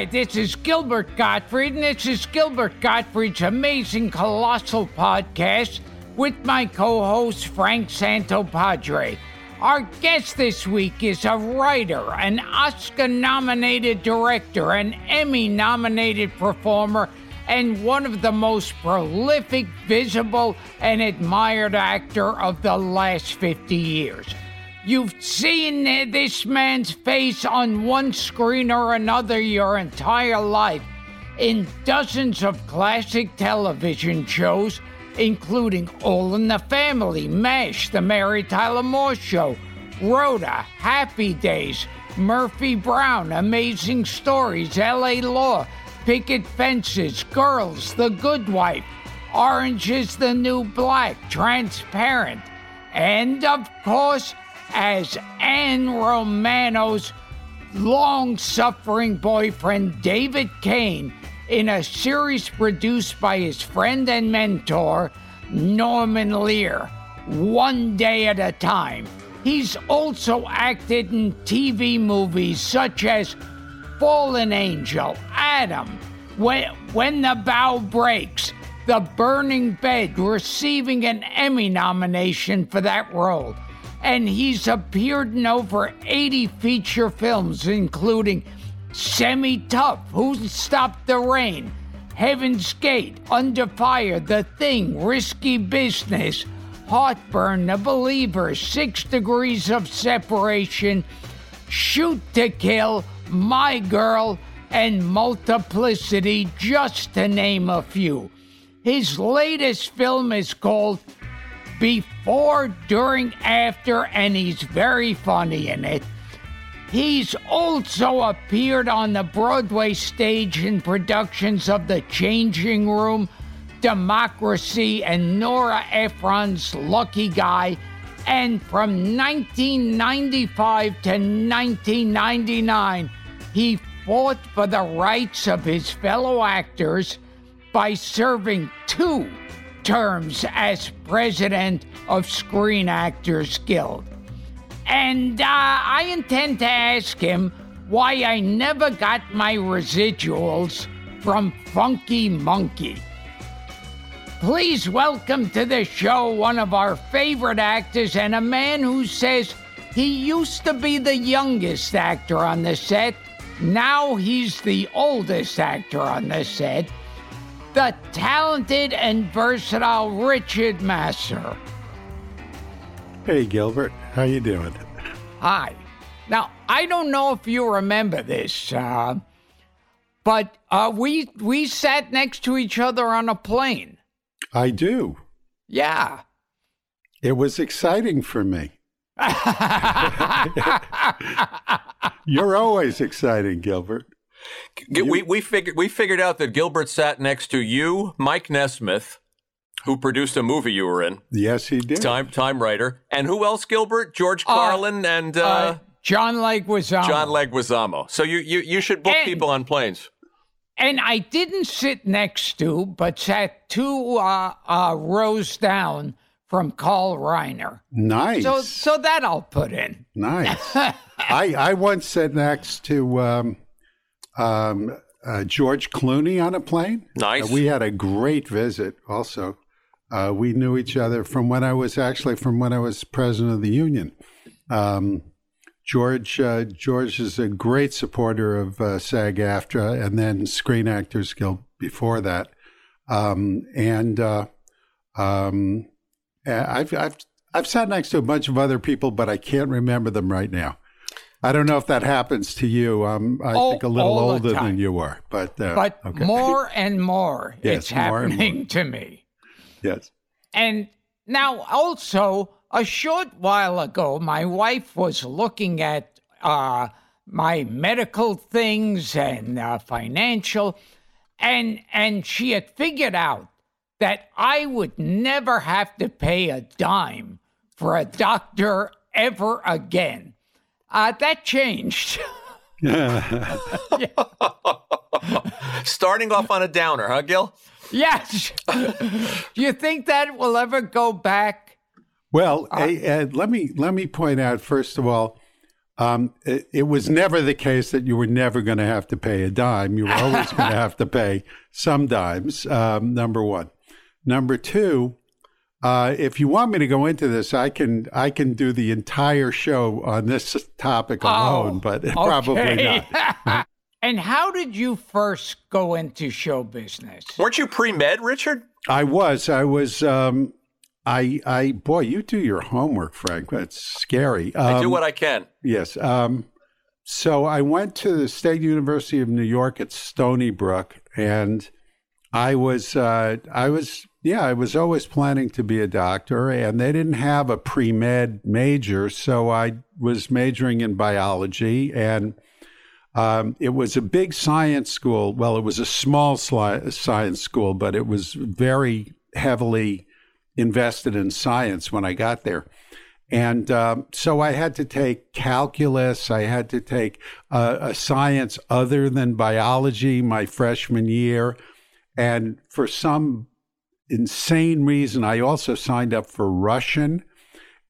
Hi, this is Gilbert Gottfried, and this is Gilbert Gottfried's amazing colossal podcast with my co host Frank Santopadre. Our guest this week is a writer, an Oscar nominated director, an Emmy nominated performer, and one of the most prolific, visible, and admired actor of the last 50 years. You've seen this man's face on one screen or another your entire life in dozens of classic television shows, including All in the Family, MASH, The Mary Tyler Moore Show, Rhoda, Happy Days, Murphy Brown, Amazing Stories, LA Law, Picket Fences, Girls, The Good Wife, Orange is the New Black, Transparent, and of course, as Ann Romano's long suffering boyfriend, David Kane, in a series produced by his friend and mentor, Norman Lear, One Day at a Time. He's also acted in TV movies such as Fallen Angel, Adam, When, when the Bow Breaks, The Burning Bed, receiving an Emmy nomination for that role and he's appeared in over 80 feature films, including Semi Tough, Who'll Stop the Rain, Heaven's Gate, Under Fire, The Thing, Risky Business, Heartburn, The Believer, Six Degrees of Separation, Shoot to Kill, My Girl, and Multiplicity, just to name a few. His latest film is called before, during, after, and he's very funny in it. He's also appeared on the Broadway stage in productions of The Changing Room, Democracy, and Nora Ephron's Lucky Guy. And from 1995 to 1999, he fought for the rights of his fellow actors by serving two terms as president of Screen Actors Guild. And uh, I intend to ask him why I never got my residuals from Funky Monkey. Please welcome to the show one of our favorite actors and a man who says he used to be the youngest actor on the set. Now he's the oldest actor on the set the talented and versatile Richard Masur. Hey Gilbert, how you doing? Hi. Now I don't know if you remember this, uh, but uh, we we sat next to each other on a plane. I do. Yeah. It was exciting for me. You're always exciting, Gilbert. We we figured we figured out that Gilbert sat next to you, Mike Nesmith, who produced a movie you were in. Yes, he did. Time time writer, and who else? Gilbert, George uh, Carlin, uh, and uh, uh, John Leguizamo. John Leguizamo. So you you you should book and, people on planes. And I didn't sit next to, but sat two uh, uh, rows down from Carl Reiner. Nice. So so that I'll put in. Nice. I I once sat next to. Um, um, uh, George Clooney on a plane. Nice. Uh, we had a great visit. Also, uh, we knew each other from when I was actually from when I was president of the union. Um, George uh, George is a great supporter of uh, SAG-AFTRA and then Screen Actors Guild before that. Um, and uh, um, I've I've I've sat next to a bunch of other people, but I can't remember them right now. I don't know if that happens to you. I'm, I oh, think, a little older than you are, but uh, but okay. more and more yes, it's happening more. to me. Yes. And now, also, a short while ago, my wife was looking at uh, my medical things and uh, financial, and and she had figured out that I would never have to pay a dime for a doctor ever again. Uh, that changed. Starting off on a downer, huh, Gil? Yes. Do you think that will ever go back? Well, uh, let me let me point out first of all, um, it, it, was never the case that you were never going to have to pay a dime. You were always going to have to pay some dimes. Um, number one. Number two, uh, if you want me to go into this, I can I can do the entire show on this topic alone, oh, but okay. probably not. and how did you first go into show business? Weren't you pre med, Richard? I was. I was. Um, I, I, boy, you do your homework, Frank. That's scary. Um, I do um, what I can. Yes. Um, so I went to the State University of New York at Stony Brook, and I was, uh, I was, yeah, I was always planning to be a doctor, and they didn't have a pre med major, so I was majoring in biology, and um, it was a big science school. Well, it was a small science school, but it was very heavily invested in science when I got there. And um, so I had to take calculus. I had to take a science other than biology my freshman year. And for some insane reason, I also signed up for Russian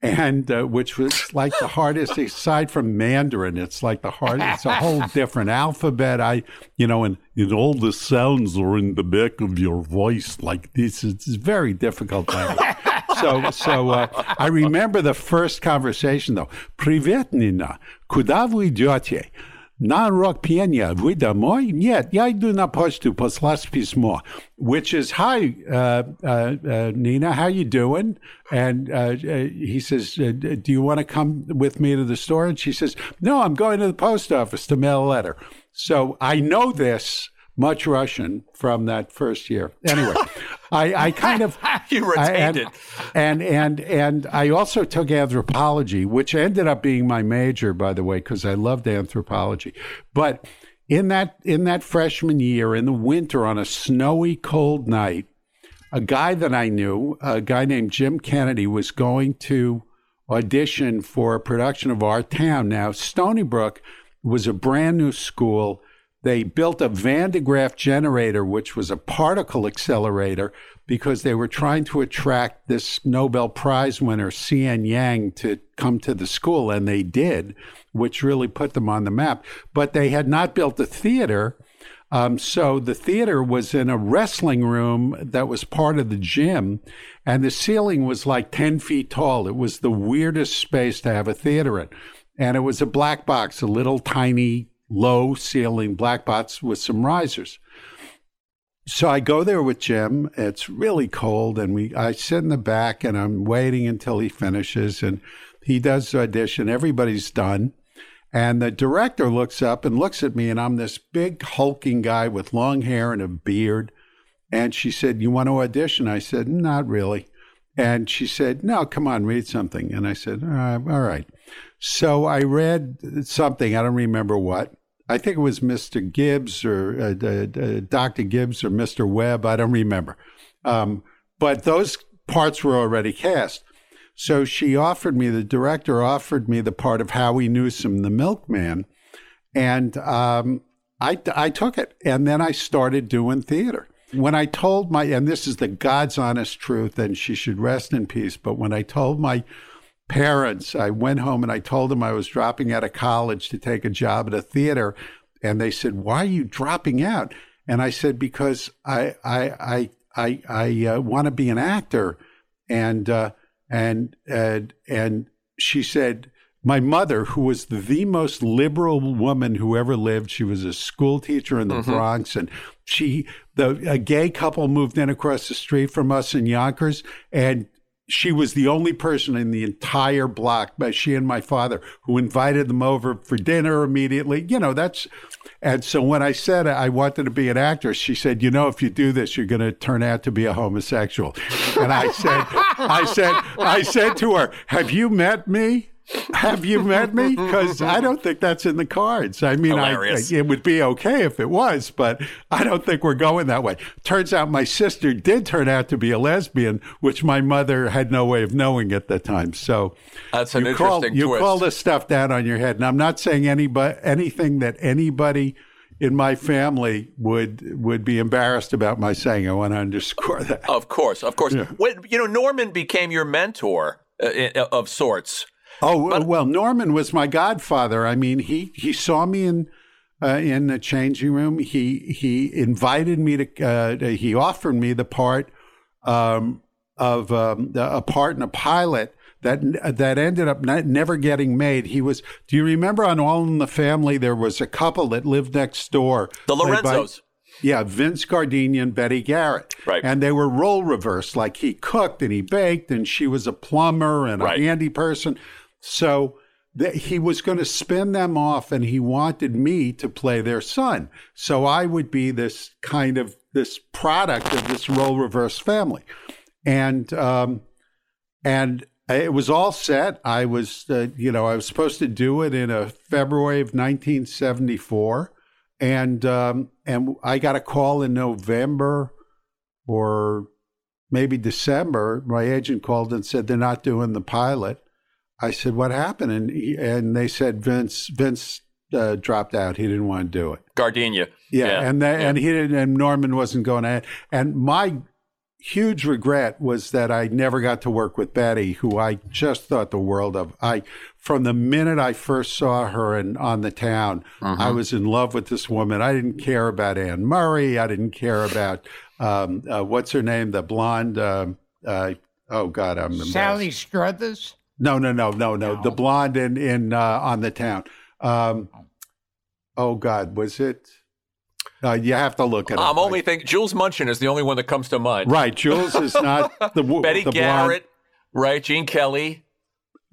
and uh, which was like the hardest aside from mandarin it's like the hardest it's a whole different alphabet. I you know and, and all the sounds are in the back of your voice like this it's very difficult so so uh, i remember the first conversation though. Privet nina вы idiote идете на рок пения вы домой? Нет, я иду на почту послать письмо, which is, hi, uh, uh, uh, Nina, how you doing? And uh, uh, he says, uh, do you want to come with me to the store? And she says, no, I'm going to the post office to mail a letter. So I know this much Russian from that first year. Anyway, I, I kind of you retained I, and, it, and and and I also took anthropology, which ended up being my major, by the way, because I loved anthropology. But in that in that freshman year, in the winter, on a snowy, cold night, a guy that I knew, a guy named Jim Kennedy, was going to audition for a production of Our Town. Now, Stony Brook was a brand new school they built a Van de Graaff generator, which was a particle accelerator, because they were trying to attract this Nobel Prize winner, C.N. Yang, to come to the school, and they did, which really put them on the map. But they had not built a theater. Um, so the theater was in a wrestling room that was part of the gym, and the ceiling was like 10 feet tall. It was the weirdest space to have a theater in. And it was a black box, a little tiny low ceiling black box with some risers. So I go there with Jim. It's really cold, and we I sit in the back and I'm waiting until he finishes, and he does the audition. Everybody's done. And the director looks up and looks at me, and I'm this big, hulking guy with long hair and a beard. And she said, You want to audition? I said, Not really. And she said, No, come on, read something. And I said, All right. All right. So I read something, I don't remember what. I think it was Mr. Gibbs or uh, uh, Dr. Gibbs or Mr. Webb. I don't remember. Um, but those parts were already cast. So she offered me, the director offered me the part of Howie Newsome, the milkman. And um, I, I took it. And then I started doing theater. When I told my, and this is the God's honest truth, and she should rest in peace, but when I told my parents. I went home and I told them I was dropping out of college to take a job at a theater, and they said, "Why are you dropping out?" And I said, "Because I I I I, I uh, want to be an actor," and uh, and and and she said. My mother, who was the most liberal woman who ever lived, she was a school teacher in the mm-hmm. Bronx, and she, the a gay couple moved in across the street from us in Yonkers, and she was the only person in the entire block, but she and my father, who invited them over for dinner immediately. You know, that's, and so when I said I wanted to be an actress, she said, you know, if you do this, you're going to turn out to be a homosexual. And I said, I said, I said to her, have you met me? Have you met me? Because I don't think that's in the cards. I mean, I, it would be okay if it was, but I don't think we're going that way. Turns out my sister did turn out to be a lesbian, which my mother had no way of knowing at the time. So that's an you interesting call, twist. You call this stuff down on your head, and I'm not saying anybody anything that anybody in my family would would be embarrassed about my saying. I want to underscore that. Of course, of course. Yeah. When, you know, Norman became your mentor uh, of sorts Oh but, well, Norman was my godfather. I mean, he he saw me in uh, in the changing room. He he invited me to. Uh, he offered me the part um, of um, a part in a pilot that that ended up not, never getting made. He was. Do you remember on All in the Family there was a couple that lived next door, the Lorenzos. By, yeah, Vince Gardenia and Betty Garrett. Right. And they were role reversed. Like he cooked and he baked, and she was a plumber and right. a handy person. So that he was going to spin them off and he wanted me to play their son. So I would be this kind of this product of this role reverse family. And um, and it was all set. I was, uh, you know, I was supposed to do it in a February of 1974, and um, and I got a call in November or maybe December. My agent called and said they're not doing the pilot. I said, "What happened?" And he, and they said Vince Vince uh, dropped out. He didn't want to do it. Gardenia. Yeah, yeah. and they, yeah. and he didn't. And Norman wasn't going to. And my huge regret was that I never got to work with Betty, who I just thought the world of. I from the minute I first saw her in on the town, uh-huh. I was in love with this woman. I didn't care about Anne Murray. I didn't care about um, uh, what's her name, the blonde. Uh, uh, oh God, I'm embarrassed. Sally Struthers. No, no, no, no, no. no. The blonde in in uh, on the town. Um, oh God, was it? Uh, you have to look at it. I'm only thinking Jules Munshin is the only one that comes to mind. Right, Jules is not the Betty the Garrett, blonde. right? Gene Kelly.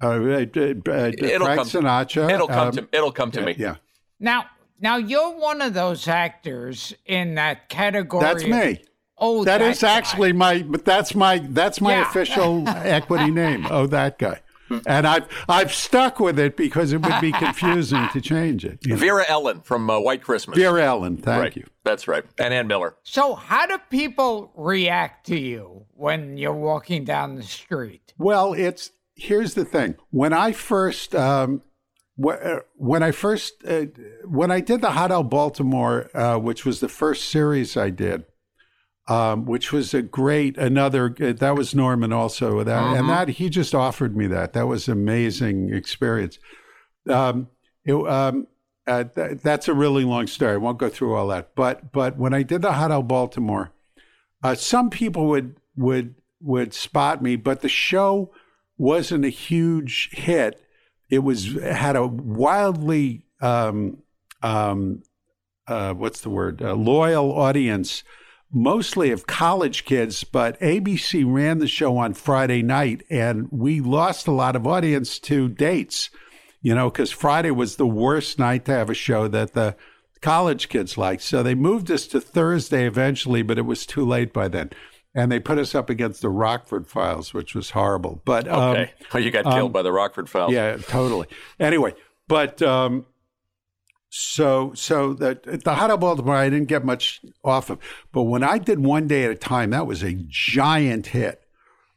Uh, uh, uh, it'll Frank come, Sinatra. It'll come um, to it'll come to yeah, me. Yeah. Now, now you're one of those actors in that category. That's me. Oh, that, that is actually my. But that's my. That's my yeah. official equity name. Oh, that guy and I've I've stuck with it because it would be confusing to change it. You know? Vera Ellen from uh, White Christmas. Vera Ellen, thank right. you. That's right, and Ann Miller. So, how do people react to you when you're walking down the street? Well, it's here's the thing. When I first um, uh, when I first uh, when I did the Hot L Baltimore, uh, which was the first series I did, um, which was a great another that was Norman also that and mm-hmm. that he just offered me that that was amazing experience. Um, it, um, uh, th- that's a really long story. I won't go through all that. But but when I did the Hot L Baltimore, uh, some people would would would spot me, but the show wasn't a huge hit. It was had a wildly um, um, uh, what's the word loyal audience mostly of college kids, but ABC ran the show on Friday night and we lost a lot of audience to dates, you know, because Friday was the worst night to have a show that the college kids liked. So they moved us to Thursday eventually, but it was too late by then. And they put us up against the Rockford Files, which was horrible. But okay, um, oh, you got killed um, by the Rockford Files. Yeah, totally. Anyway, but um, so, so that the Hot L Baltimore, I didn't get much off of, but when I did one day at a time, that was a giant hit.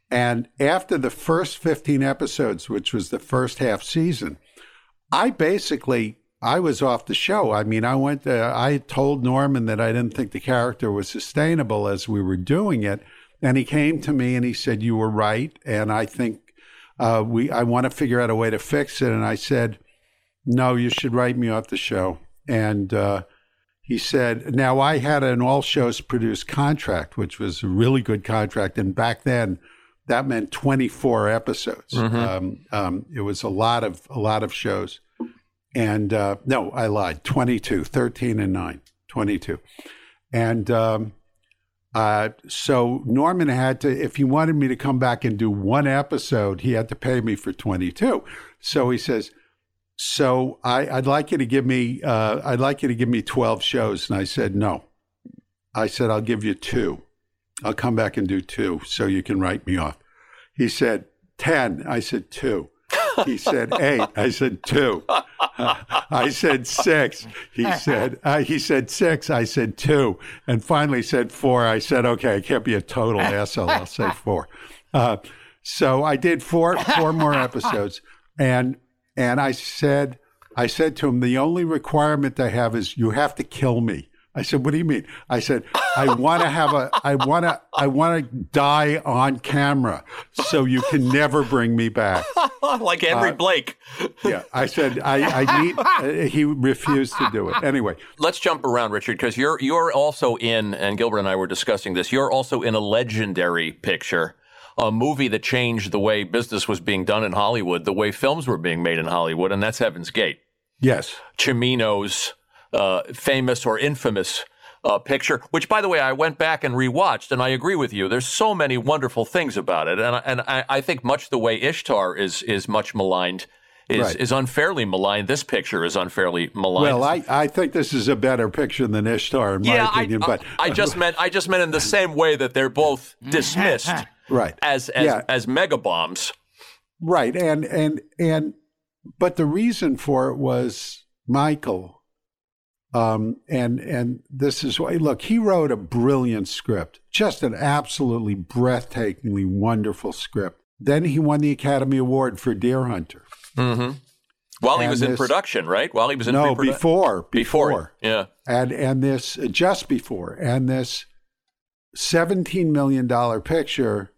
And after the first 15 episodes, which was the first half season, I basically I was off the show. I mean, I went. To, I told Norman that I didn't think the character was sustainable as we were doing it, and he came to me and he said, "You were right, and I think uh, we. I want to figure out a way to fix it." And I said no, you should write me off the show. And uh, he said, now I had an all shows produced contract, which was a really good contract. And back then, that meant 24 episodes. Mm-hmm. Um, um, it was a lot of a lot of shows. And uh, no, I lied. 22, 13 and 9, 22. And um, uh, so Norman had to, if he wanted me to come back and do one episode, he had to pay me for 22. So he says, so I, would like you to give me, uh, I'd like you to give me 12 shows. And I said, no. I said, I'll give you two. I'll come back and do two so you can write me off. He said, 10. I said, two. He said, eight. I said, two. Uh, I said, six. He said, uh, he said, six. I said, two. And finally said, four. I said, okay, I can't be a total asshole. I'll say four. Uh, so I did four, four more episodes. And and I said, I said to him, the only requirement I have is you have to kill me. I said, "What do you mean?" I said, "I want to have a, I want to, I want to die on camera, so you can never bring me back." like Henry Uh, Blake. Yeah, I said I, I need. Uh, he refused to do it anyway. Let's jump around, Richard, because you're you're also in, and Gilbert and I were discussing this. You're also in a legendary picture, a movie that changed the way business was being done in Hollywood, the way films were being made in Hollywood, and that's Heaven's Gate. Yes, Cimino's uh, famous or infamous uh, picture, which, by the way, I went back and rewatched, and I agree with you. There's so many wonderful things about it, and I- and I, I think much the way Ishtar is is much maligned. Is, Right. is unfairly maligned. This picture is unfairly maligned. well, I, I think this is a better picture than Ishtar, in yeah, my opinion. I, but I, I just meant I just meant in the same way that they're both dismissed right, as as Yeah. as mega bombs. right, and and and but the reason for it was Michael. Um, and and this is why. Look, he wrote a brilliant script, just an absolutely breathtakingly wonderful script. Then he won the Academy Award for Deer Hunter. Mm-hmm. While he And was in production, right? While he was in no, pre-produ- before, before, before, yeah. and and this just before, and this seventeen million dollar picture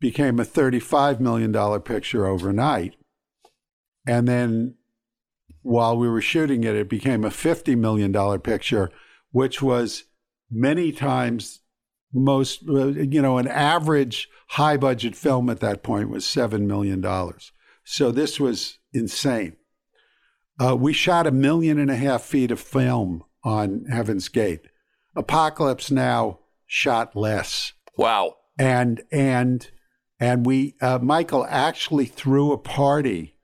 became a thirty five million dollar picture overnight, and then while we were shooting it, it became a fifty million dollar picture, which was many times most you know an average high budget film at that point was seven million dollars. So this was insane. Uh, we shot a million and a half feet of film on Heaven's Gate. Apocalypse Now shot less, Wow. and and and we uh, Michael actually threw a party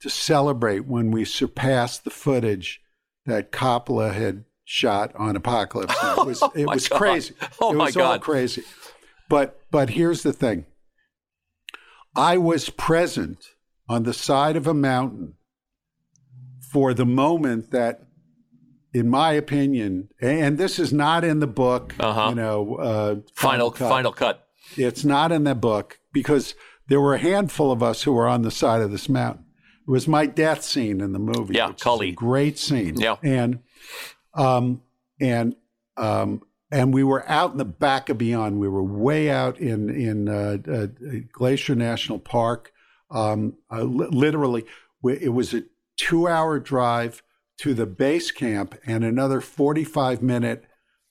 to celebrate when we surpassed the footage that Coppola had shot on Apocalypse. It was it my was God. crazy. Oh it my was all crazy. But but here's the thing. I was present on the side of a mountain for the moment that, in my opinion, and this is not in the book, Uh-huh. you know, uh, Final Cut. final cut. It's not in the book because there were a handful of us who were on the side of this mountain. It was my death scene in the movie. Yeah, Cully. great scene. Yeah. and um, and um, and we were out in the back of beyond. We were way out in in uh, uh, Glacier National Park. Um, uh, li- literally, it was a two-hour drive to the base camp and another forty-five minute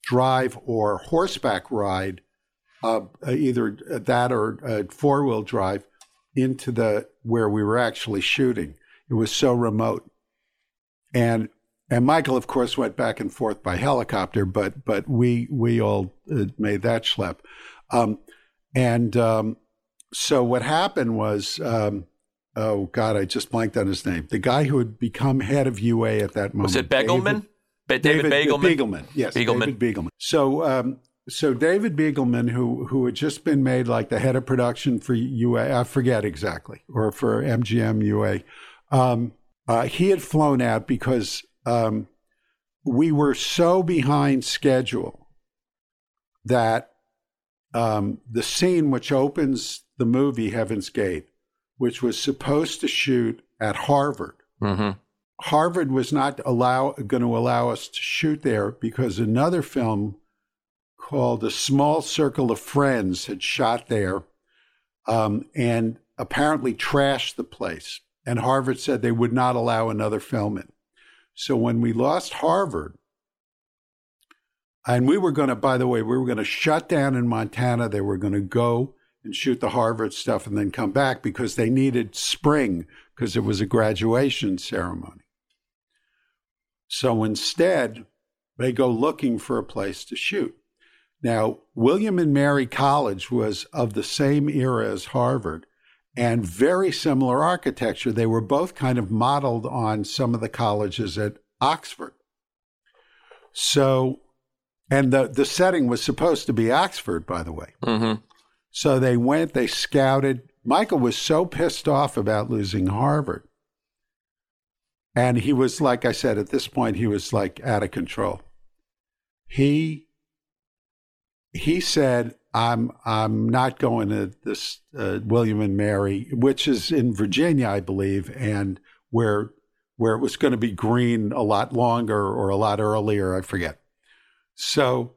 drive or horseback ride uh, uh, either that or uh, four wheel drive into the where we were actually shooting. It was so remote, and and Michael, of course, went back and forth by helicopter, but but we we all uh, made that schlep, um, and um, so what happened was. Um, Oh God! I just blanked on his name. The guy who had become head of UA at that moment. Was it David- Begelman? Ba- David, Begelman. Begelman, yes, Begelman. David Begelman. So, um, so David Begelman, who who had just been made like the head of production for UA, I forget exactly, or for MGM UA, um, uh, he had flown out because um, we were so behind schedule that um, the scene which opens the movie Heaven's Gate, which was supposed to shoot at Harvard. Mm-hmm. Harvard was not allow going to allow us to shoot there because another film called A Small Circle of Friends had shot there um, and apparently trashed the place. And Harvard said they would not allow another film in. So when we lost Harvard, and we were going to, by the way, we were going to shut down in Montana. They were going to go and shoot the Harvard stuff and then come back because they needed spring because it was a graduation ceremony. So instead, they go looking for a place to shoot. Now, William and Mary College was of the same era as Harvard and very similar architecture. They were both kind of modeled on some of the colleges at Oxford. So, and the, the setting was supposed to be Oxford, by the way. Mm-hmm. So they went, they scouted. Michael was so pissed off about losing Harvard. And he was, like I said, at this point, he was like out of control. He he said, "I'm I'm not going to this uh, William and Mary, which is in Virginia, I believe, and where where it was going to be green a lot longer or a lot earlier, I forget." So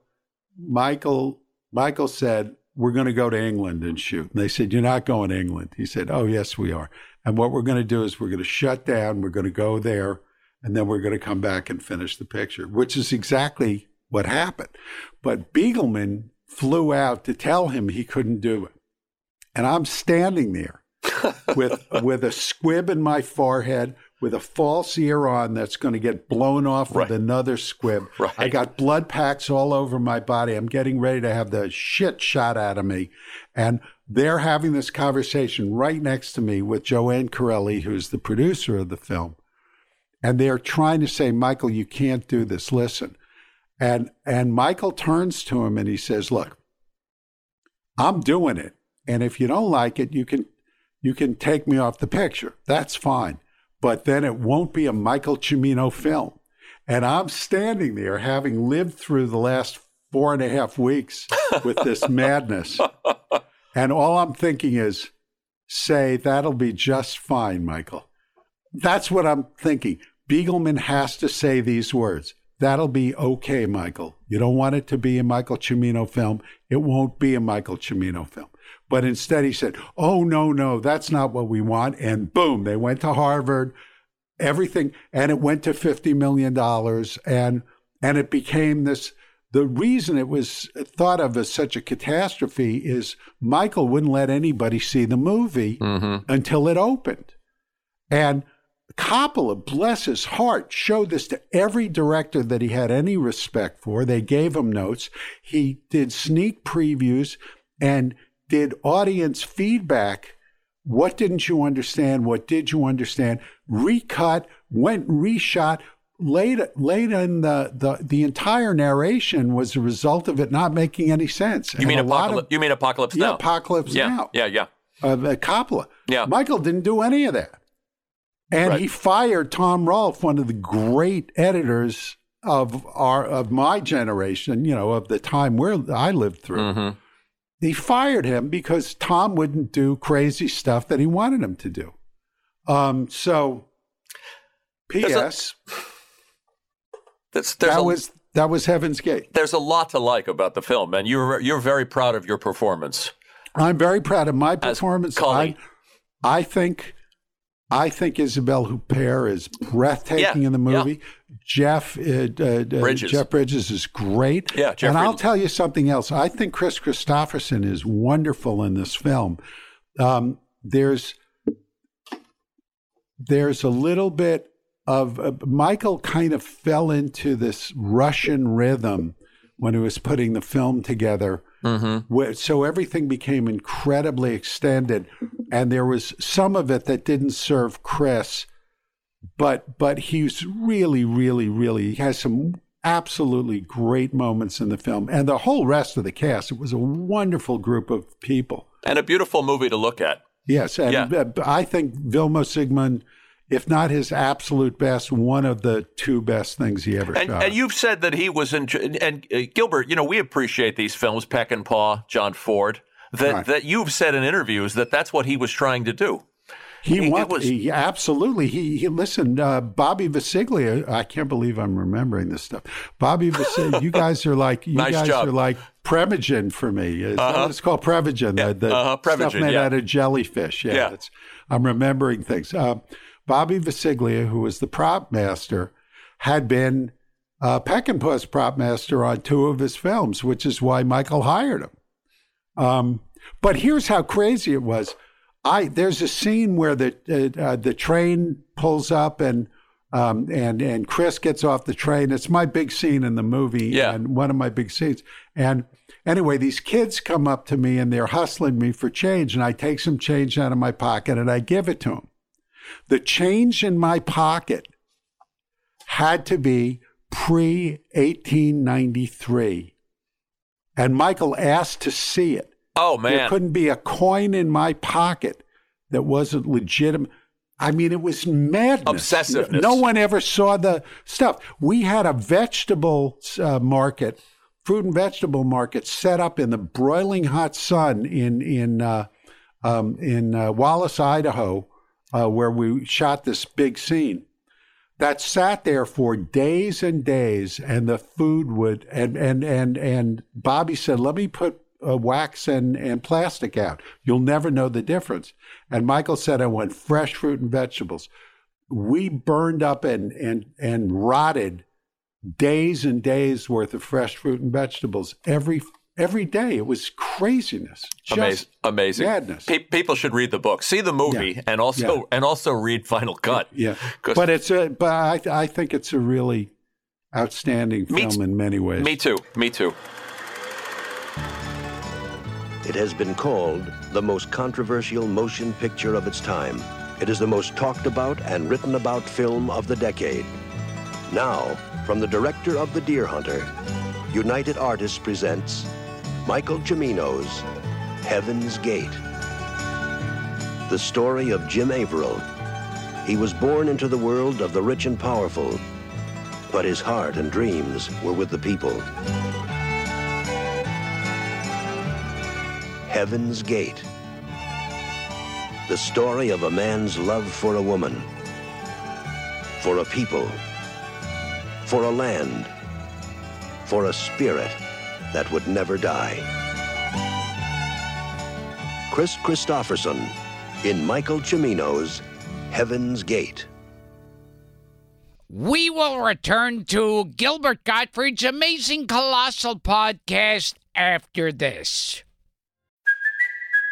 Michael Michael said, "We're going to go to England and shoot." And they said, "You're not going to England." He said, "Oh, yes, we are." And what we're going to do is we're going to shut down, we're going to go there, and then we're going to come back and finish the picture, which is exactly what happened. But Begelman flew out to tell him he couldn't do it. And I'm standing there with with a squib in my forehead, with a false ear on that's going to get blown off Right. with another squib. Right. I got blood packs all over my body. I'm getting ready to have the shit shot out of me. And they're having this conversation right next to me with Joann Carelli, who's the producer of the film. And they're trying to say, Michael, you can't do this. Listen. And and Michael turns to him and he says, Look, I'm doing it. And if you don't like it, you can you can take me off the picture. That's fine. But then it won't be a Michael Cimino film. And I'm standing there having lived through the last four and a half weeks with this madness. And all I'm thinking is, say, that'll be just fine, Michael. That's what I'm thinking. Begelman has to say these words. That'll be okay, Michael. You don't want it to be a Michael Cimino film. It won't be a Michael Cimino film. But instead, he said, Oh, no, no, that's not what we want. And boom, they went to Harvard, everything, and it went to $50 million. And, and it became this. The reason it was thought of as such a catastrophe is Michael wouldn't let anybody see the movie Mm-hmm. until it opened. And Coppola, bless his heart, showed this to every director that he had any respect for. They gave him notes. He did sneak previews and did audience feedback. What didn't you understand? What did you understand? Recut, went reshot. Late, late in the, the the entire narration was a result of it not making any sense. You And mean apocalypse? of- you mean apocalypse yeah, now? Apocalypse yeah, Now yeah, yeah. uh, Coppola. Yeah. Michael didn't do any of that. And Right. he fired Tom Rolf, one of the great editors of our of my generation, you know, of the time where I lived through. Mm-hmm. He fired him because Tom wouldn't do crazy stuff that he wanted him to do. Um, so P.S. There's that a, was that was Heaven's Gate. there's a lot to like about the film, and you're you're very proud of your performance. I'm very proud of my performance. I, I think I think Isabelle Huppert is breathtaking Yeah, in the yeah. movie. Jeff uh, uh, uh, Bridges. Jeff Bridges is great. Yeah, and Jeffrey- I'll tell you something else. I think Kris Kristofferson is wonderful in this film. Um, there's there's a little bit of uh, Michael kind of fell into this Russian rhythm when he was putting the film together. Mm-hmm. So everything became incredibly extended, and there was some of it that didn't serve Kris, but but he's really, really, really he has some absolutely great moments in the film, and the whole rest of the cast. It was a wonderful group of people. And a beautiful movie to look at. Yes, and Yeah. uh, I think Vilmos Zsigmond, if not his absolute best, one of the two best things he ever And, shot. and you've said that he was in. And uh, Gilbert, you know, we appreciate these films, Peckinpah, John Ford. That Right. that you've said in interviews that that's what he was trying to do. He, He- it want, was- he absolutely. He, he listen. Uh, Bobby Visciglia. I can't believe I'm remembering this stuff. Bobby Visciglia. you guys are like you Nice guys job. are like Prevagen for me. Is Uh-huh. it's called? Prevagen. Yeah, The, the uh-huh, stuff made yeah. out of jellyfish. Yeah, Yeah. I'm remembering things. Uh, Bobby Visciglia, who was the prop master, had been uh, Peckinpah's prop master on two of his films, which is why Michael hired him. Um, but here's how crazy it was. I there's a scene where the uh, uh, the train pulls up and um, and and Kris gets off the train. It's my big scene in the movie, Yeah. and one of my big scenes. And anyway, these kids come up to me and they're hustling me for change, and I take some change out of my pocket and I give it to them. The change in my pocket had to be pre 1893, and Michael asked to see it. Oh man. There couldn't be a coin in my pocket that wasn't legitimate. I mean, it was madness. Obsessiveness. No one ever saw the stuff. We had a vegetable uh, market, fruit and vegetable market, set up in the broiling hot sun in in uh, um, in uh, Wallace, Idaho, uh, where we shot this big scene. That sat there for days and days, and the food would and and and and Bobby said, "Let me put uh, wax and, and plastic out. You'll never know the difference. And Michael said, I want fresh fruit and vegetables. We burned up and, and, and rotted days and days worth of fresh fruit and vegetables every every day. It was craziness. Amazing. Amazing. Madness. Pe- people should read the book, see the movie, Yeah. and also Yeah. and also read Final Cut. Yeah, 'Cause- but it's a but I I think it's a really outstanding Me film t- in many ways. Me too. Me too. It has been called the most controversial motion picture of its time. It is the most talked about and written about film of the decade. Now, from the director of The Deer Hunter, United Artists presents Michael Cimino's Heaven's Gate. The story of Jim Averill. He was born into the world of the rich and powerful, but his heart and dreams were with the people. Heaven's Gate. The story of a man's love for a woman, for a people, for a land, for a spirit that would never die. Kris Kristofferson in Michael Cimino's Heaven's Gate. We will return to Gilbert Gottfried's amazing colossal podcast after this.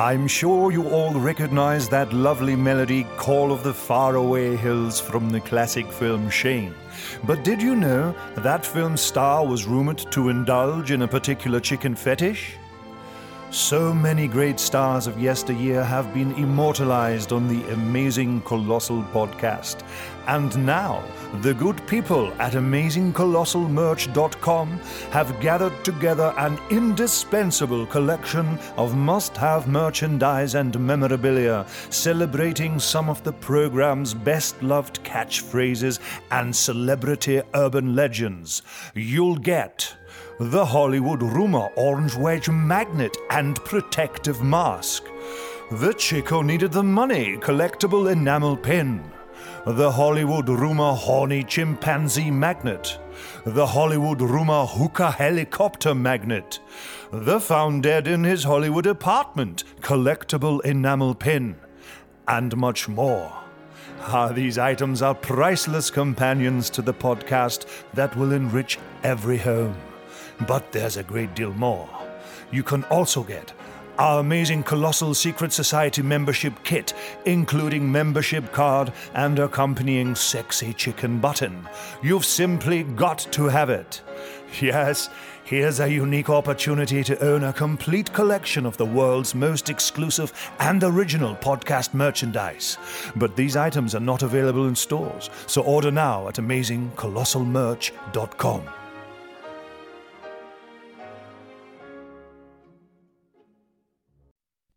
I'm sure you all recognize that lovely melody, Call of the Faraway Hills, from the classic film Shane. But did you know that film's star was rumored to indulge in a particular chicken fetish? So many great stars of yesteryear have been immortalized on the amazing Colossal podcast. And now, the good people at AmazingColossalMerch.com have gathered together an indispensable collection of must have merchandise and memorabilia celebrating some of the program's best loved catchphrases and celebrity urban legends. You'll get the Hollywood Rumor Orange Wedge Magnet and Protective Mask, the Chico Needed the Money collectible enamel pin, the Hollywood Rumor Horny Chimpanzee Magnet, the Hollywood Rumor Hookah Helicopter Magnet, the Found Dead in His Hollywood Apartment collectible enamel pin, and much more. Ah, these items are priceless companions to the podcast that will enrich every home. But there's a great deal more. You can also get our amazing Colossal Secret Society membership kit, including membership card and accompanying sexy chicken button. You've simply got to have it. Yes, here's a unique opportunity to own a complete collection of the world's most exclusive and original podcast merchandise. But these items are not available in stores, so order now at amazingcolossalmerch.com.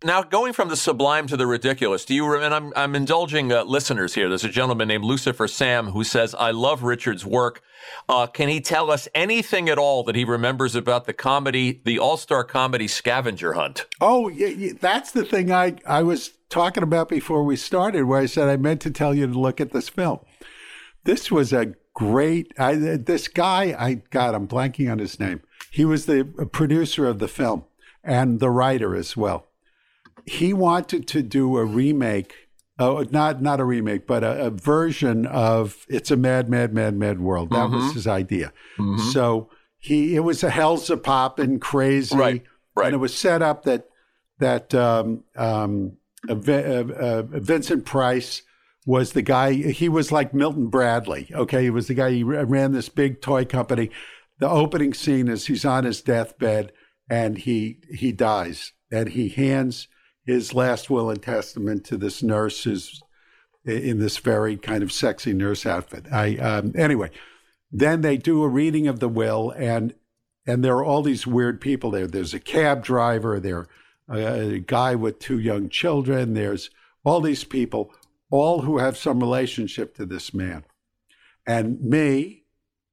Now, going from the sublime to the ridiculous, do you? And I'm I'm indulging uh, listeners here. There's a gentleman named Lucifer Sam who says, "I love Richard's work. Uh, can he tell us anything at all that he remembers about the comedy, the All Star Comedy Scavenger Hunt?" Oh, yeah, that's the thing I, I was talking about before we started, where I said I meant to tell you to look at this film. This was a great. I, this guy, I God, I'm blanking on his name. He was the producer of the film and the writer as well. He wanted to do a remake. Oh, not not a remake, but a, a version of "It's a Mad, Mad, Mad, Mad World." That was his idea. So he, it was a hell's a pop and crazy, Right, right. And it was set up that that um, um, uh, Vi- uh, uh, Vincent Price was the guy. He was like Milton Bradley. Okay, he was the guy. He ran this big toy company. The opening scene is he's on his deathbed and he he dies and he hands his last will and testament to this nurse who's in this very kind of sexy nurse outfit. I um, anyway. then they do a reading of the will, and and there are all these weird people there. There's a cab driver, there a guy with two young children. There's all these people, all who have some relationship to this man, and me,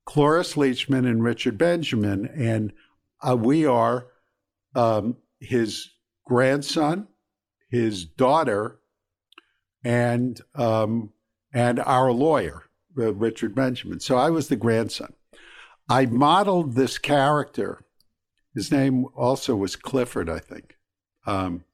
Cloris Leachman, and Richard Benjamin, and uh, we are um, his grandson, his daughter, and um, and our lawyer, uh, Richard Benjamin. So I was the grandson. I modeled this character. His name also was Clifford, I think. Um,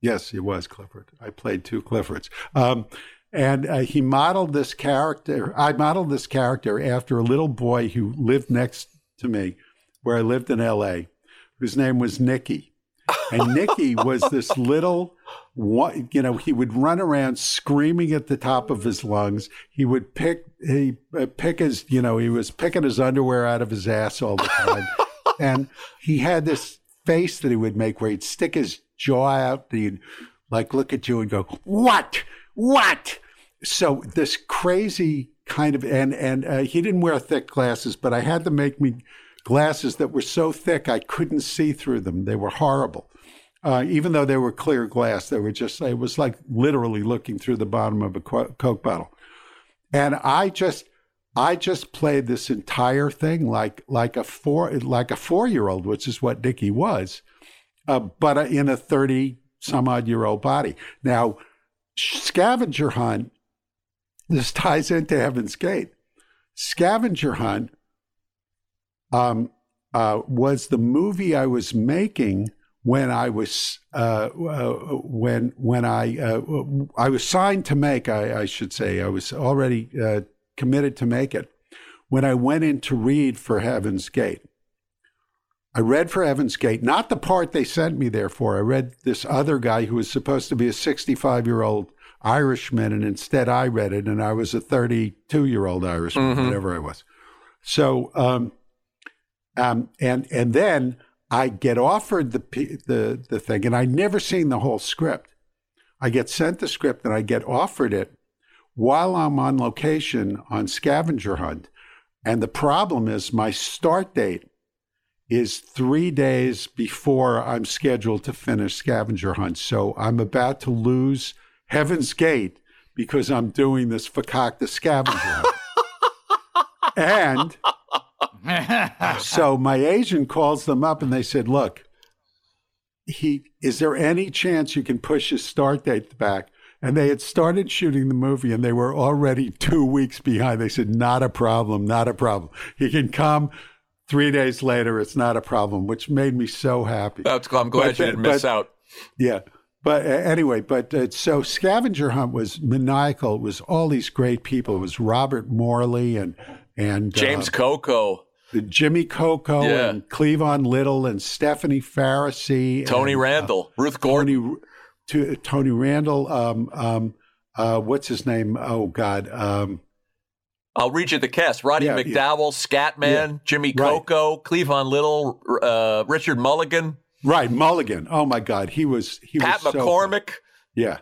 yes, it was Clifford. I played two Cliffords. Um, and uh, he modeled this character. I modeled this character after a little boy who lived next to me, where I lived in L.A., whose name was Nicky. And Nicky was this little, you know, he would run around screaming at the top of his lungs. He would pick, he uh, pick his, you know, he was picking his underwear out of his ass all the time. and he had this face that he would make where he'd stick his jaw out and he'd like look at you and go, what? What? So this crazy kind of, and, and uh, he didn't wear thick glasses, but I had to make me glasses that were so thick I couldn't see through them. They were horrible. Uh, even though they were clear glass, they were just, it was like literally looking through the bottom of a Coke bottle. And I just, I just played this entire thing like, like a four, like a four year old, which is what Nicky was, uh, but in a 30 some odd year old body. Now, Scavenger Hunt, this ties into Heaven's Gate. Scavenger Hunt um, uh, was the movie I was making when I was uh, uh, when when I uh, I was signed to make. I, I, should say I was already uh, committed to make it when I went in to read for Heaven's Gate. I read for Heaven's Gate, not the part they sent me there for. I read this other guy who was supposed to be a 65 year old Irishman, and instead I read it, and I was a 32 year old Irishman, mm-hmm. whatever I was. So. Um, um, and and then I get offered the the the thing, and I never seen the whole script. I get sent the script, and I get offered it while I'm on location on scavenger hunt. And the problem is my start date is three days before I'm scheduled to finish scavenger hunt. So I'm about to lose Heaven's Gate because I'm doing this fakakta scavenger hunt. and so my agent calls them up and they said, "Look, he is there any chance you can push his start date back?" And they had started shooting the movie and they were already two weeks behind. They said, "Not a problem, not a problem. He can come." Three days later, it's not a problem, which made me so happy. That's, cool. I'm glad but, you didn't miss out. Yeah. But uh, anyway, but uh, so Scavenger Hunt was maniacal. It was all these great people. It was Robert Morley and and James uh, Coco. Jimmy Coco yeah. and Cleavon Little and Stephanie Faracy, Tony and, uh, Randall, uh, Ruth Gordon, Tony, Tony Randall. Um, um, uh, what's his name? Oh God. Um, I'll read you the cast: Roddy yeah, McDowall, yeah. Scatman. Jimmy Coco, right. Cleavon Little, uh, Richard Mulligan. Right, Mulligan. Oh my God, he was he Pat was McCormick. So, yeah,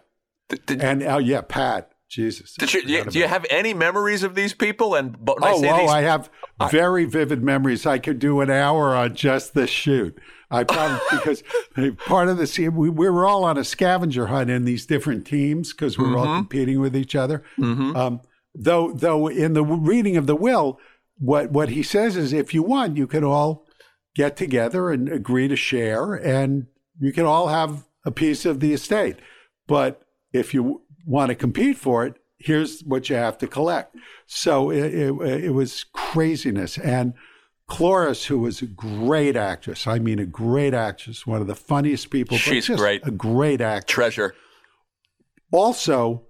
and oh yeah, Pat. Jesus. You, do, you, do you, have any memories of these people? And oh, I, oh, these, I have very vivid memories. I could do an hour on just this shoot. I probably because part of the scene we, we were all on a scavenger hunt in these different teams because we were mm-hmm. all competing with each other. Mm-hmm. Um, though, though in the reading of the will, what what he says is, if you want, you can all get together and agree to share, and you can all have a piece of the estate. But if you want to compete for it, here's what you have to collect. So it, it, it, was craziness. And Cloris, who was a great actress, I mean, a great actress, one of the funniest people. She's great. A great actress. Treasure. Also,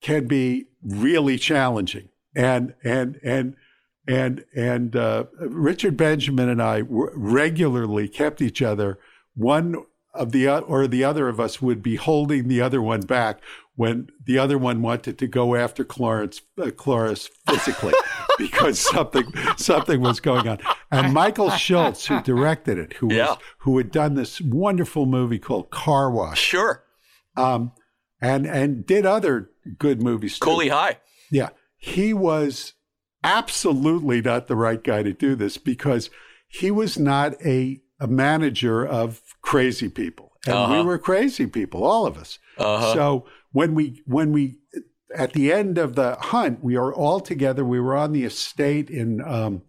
can be really challenging. And, and, and, and, and uh, Richard Benjamin and I regularly kept each other one of the or the other of us would be holding the other one back when the other one wanted to go after Clarence uh, Cloris physically because something something was going on. And Michael Schultz, who directed it, who yeah. was, who had done this wonderful movie called Car Wash, sure, um, and and did other good movies. Too. Cooley High, yeah, he was absolutely not the right guy to do this because he was not a, a manager of crazy people. And Uh-huh. we were crazy people, all of us. Uh-huh. So when we when we at the end of the hunt, we are all together. We were on the estate in um,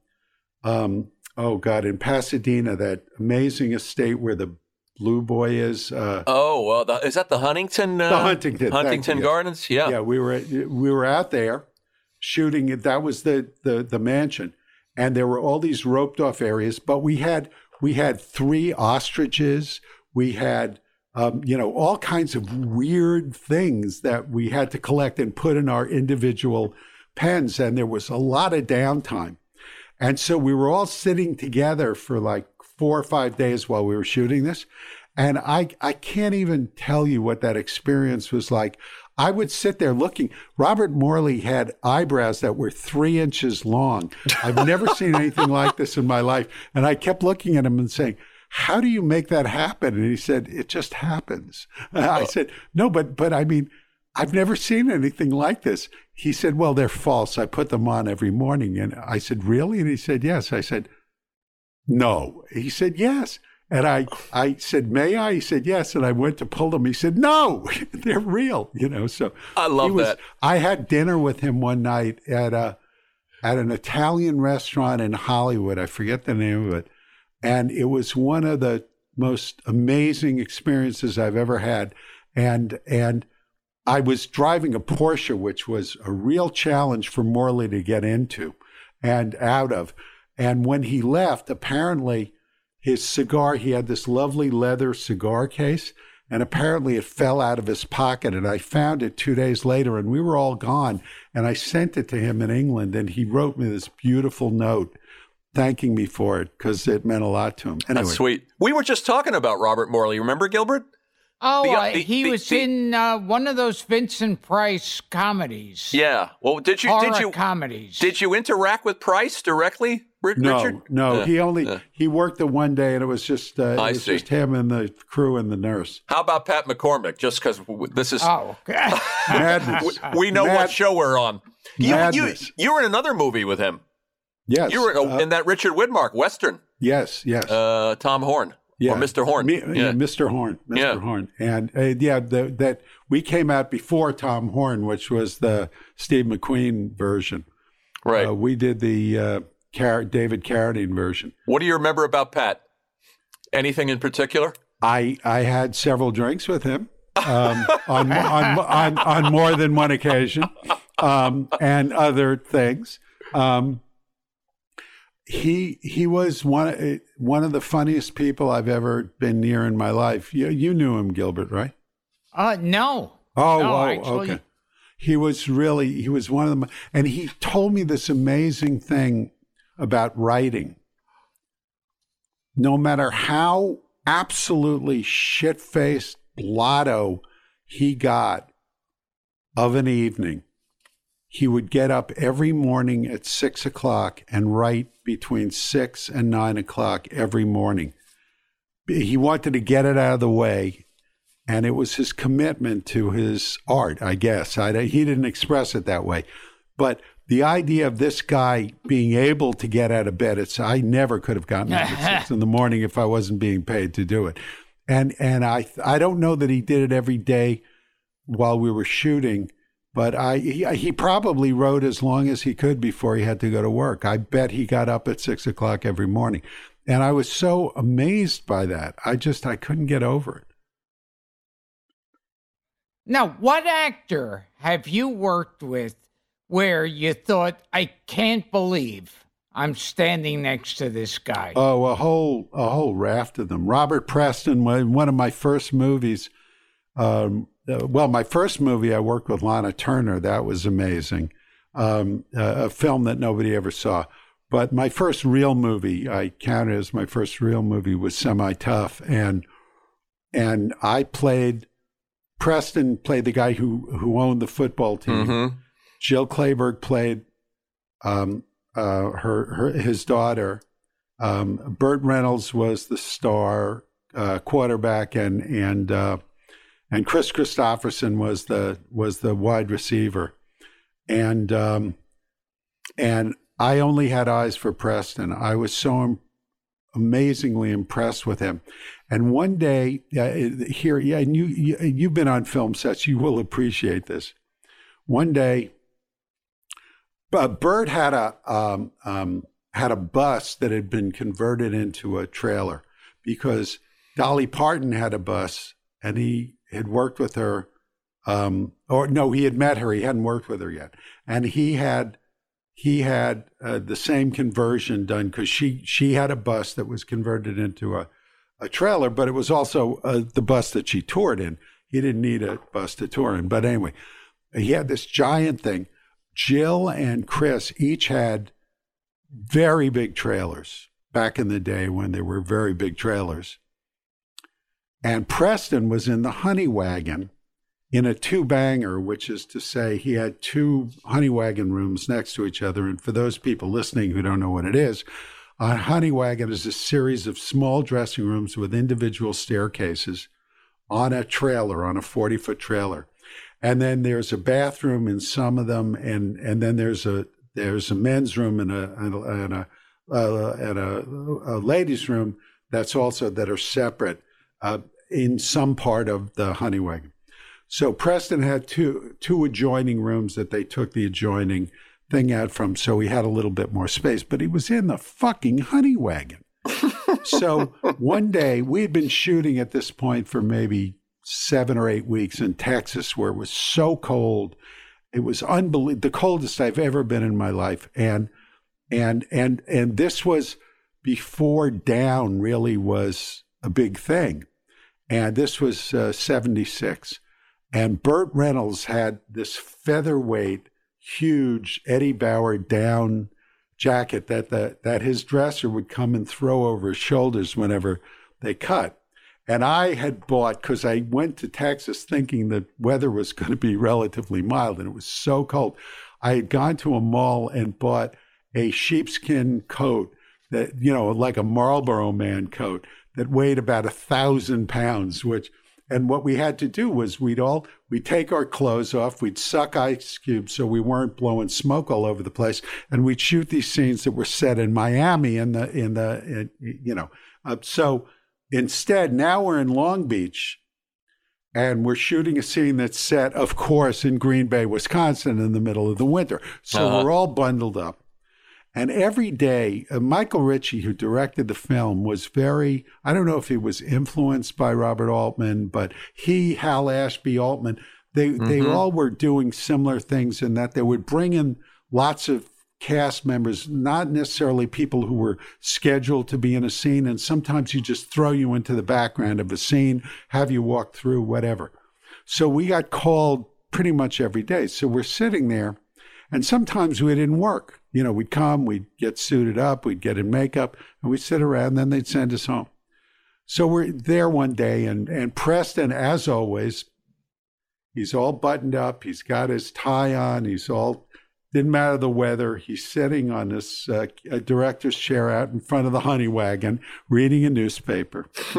um, oh god, in Pasadena, that amazing estate where the blue boy is. Uh, Oh, well, the, is that the Huntington? Uh, The Huntington, Huntington. Gardens. Yeah. yeah, we were we were out there shooting. That was the the the mansion, and there were all these roped off areas. But we had we had three ostriches. We had um, you know all kinds of weird things that we had to collect and put in our individual pens, and there was a lot of downtime. And so we were all sitting together for like four or five days while we were shooting this. And I, I can't even tell you what that experience was like. I would sit there looking. Robert Morley had eyebrows that were three inches long. I've never seen anything like this in my life. And I kept looking at him and saying, How do you make that happen? And he said, It just happens. I said, No, but, but I mean, I've never seen anything like this. He said, Well, they're false. I put them on every morning. And I said, Really? And he said, Yes. I said, No. He said, Yes. And I, I said, May I? He said, Yes. And I went to pull them. He said, No, they're real. You know, so I love was, that. I had dinner with him one night at a at an Italian restaurant in Hollywood. I forget the name of it. And it was one of the most amazing experiences I've ever had. And and I was driving a Porsche, which was a real challenge for Morley to get into and out of. And when he left, apparently his cigar, he had this lovely leather cigar case, and apparently it fell out of his pocket. And I found it two days later, and we were all gone. And I sent it to him in England, and he wrote me this beautiful note thanking me for it because it meant a lot to him. Anyway, That's sweet. We were just talking about Robert Morley. Remember, Gilbert? Oh, The- uh, the- he the- was the- in uh, one of those Vincent Price comedies. Yeah. Well, did you horror did you comedies. did you interact with Price directly, Ri- No, Richard? no, Yeah. he only yeah. he worked the one day, and it was just uh, it I was see. just him and the crew and the nurse. How about Pat McCormick? Just because this is oh, Madness. we know what show we're on. You, you Madness. you were in another movie with him. Yes, You were in, uh, in that Richard Widmark Western, yes, yes. uh, Tom Horn. yeah, Or Mr. Horn. Me- yeah. yeah, Mr. Horn, Mr. Yeah. Horn, and uh, yeah, the, that we came out before Tom Horn, which was the Steve McQueen version. Right. Uh, we did the uh, Car- David Carradine version. what do you remember about Pat? Anything in particular? I I had several drinks with him um, on, on on on more than one occasion, um, and other things. Um, he he was one one of the funniest people I've ever been near in my life. You you knew him, Gilbert, right? uh, no. Oh, No, oh, actually- okay. He was really he was one of them, and he told me this amazing thing about writing. No matter how absolutely shit faced blotto he got of an evening, he would get up every morning at six o'clock and write between six and nine o'clock every morning. He wanted to get it out of the way and it was his commitment to his art, I guess. I, he didn't express it that way, but the idea of this guy being able to get out of bed, it's I never could have gotten up at six in the morning if I wasn't being paid to do it, and and I I don't know that he did it every day while we were shooting. But I he, he probably wrote as long as he could before he had to go to work. I bet he got up at six o'clock every morning, and I was so amazed by that. I just I couldn't get over it. Now, what actor have you worked with where you thought, I can't believe I'm standing next to this guy? Oh, a whole a whole raft of them. Robert Preston, one one of my first movies. Um, uh, well, my first movie, I worked with Lana Turner. That was amazing. Um, a, a film that nobody ever saw. But my first real movie, I count it as my first real movie, was Semi Tough, and and I played. Preston played the guy who who owned the football team. Mm-hmm. Jill Clayburgh played um, uh, her, her his daughter. Um, Burt Reynolds was the star uh, quarterback, and and uh, and Kris Kristofferson was the was the wide receiver, and um, and I only had eyes for Preston. I was so am- amazingly impressed with him. And one day, uh, here, yeah, and you, you you've been on film sets, you will appreciate this. One day, uh, Burt had a um, um, had a bus that had been converted into a trailer because Dolly Parton had a bus, and he had worked with her. Um, or no, he had met her. He hadn't worked with her yet, and he had he had uh, the same conversion done because she she had a bus that was converted into a a trailer, but it was also uh, the bus that she toured in. He didn't need a bus to tour in, but anyway, he had this giant thing. Jill and Chris each had very big trailers back in the day when they were very big trailers. And Preston was in the honey wagon in a two banger, which is to say he had two honey wagon rooms next to each other. And for those people listening who don't know what it is, a honey wagon is a series of small dressing rooms with individual staircases on a trailer, on a 40 foot trailer. And then there's a bathroom in some of them, and, and then there's a there's a men's room and a and a, and a, uh, and a, a ladies' room that's also that are separate uh, in some part of the honey wagon. So Preston had two two adjoining rooms that they took the adjoining thing out from, so he had a little bit more space. But he was in the fucking honey wagon. so one day we had been shooting at this point for maybe seven or eight weeks in Texas, where it was so cold. It was unbelievable, the coldest I've ever been in my life, and and and and this was before down really was a big thing, and this was uh, seventy six, and Burt Reynolds had this featherweight, huge Eddie Bauer down jacket that the, that his dresser would come and throw over his shoulders whenever they cut. And I had bought because I went to Texas thinking the weather was going to be relatively mild, and it was so cold. I had gone to a mall and bought a sheepskin coat that you know, like a Marlboro Man coat that weighed about a thousand pounds, which and what we had to do was we'd all we'd take our clothes off, we'd suck ice cubes so we weren't blowing smoke all over the place, and we'd shoot these scenes that were set in Miami in the in the in, you know. Uh, so instead, now we're in Long Beach, and we're shooting a scene that's set, of course, in Green Bay, Wisconsin, in the middle of the winter. So Uh-huh. we're all bundled up. And every day, uh, Michael Ritchie, who directed the film, was very, I don't know if he was influenced by Robert Altman, but he, Hal Ashby, Altman, they, they all were doing similar things in that they would bring in lots of cast members, not necessarily people who were scheduled to be in a scene. And sometimes you just throw you into the background of a scene, have you walk through, whatever. So we got called pretty much every day. So we're sitting there, and sometimes we didn't work. You know, we'd come, we'd get suited up, we'd get in makeup, and we'd sit around, and then they'd send us home. So we're there one day, and, and Preston, as always, he's all buttoned up, he's got his tie on, he's all, didn't matter the weather, he's sitting on this uh, director's chair out in front of the honey wagon, reading a newspaper.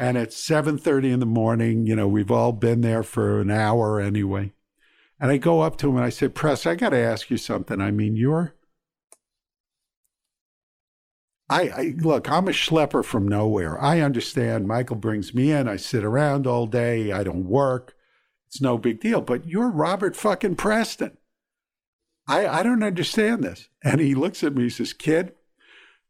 and it's 7.30 in the morning, you know, we've all been there for an hour anyway. And I go up to him and I say, Press, I got to ask you something. I mean, you're. I, I look, I'm a schlepper from nowhere. I understand. Michael brings me in. I sit around all day. I don't work. It's no big deal. But you're Robert fucking Preston. I, I don't understand this. And he looks at me, he says, Kid,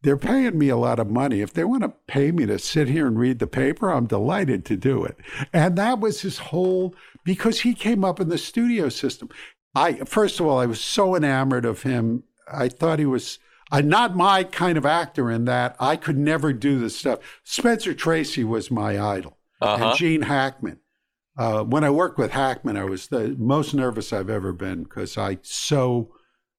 they're paying me a lot of money. If they want to pay me to sit here and read the paper, I'm delighted to do it. And that was his whole because he came up in the studio system. I first of all, I was so enamored of him. I thought he was uh, not my kind of actor in that I could never do this stuff. Spencer Tracy was my idol, Uh-huh. and Gene Hackman. Uh, when I worked with Hackman, I was the most nervous I've ever been because I so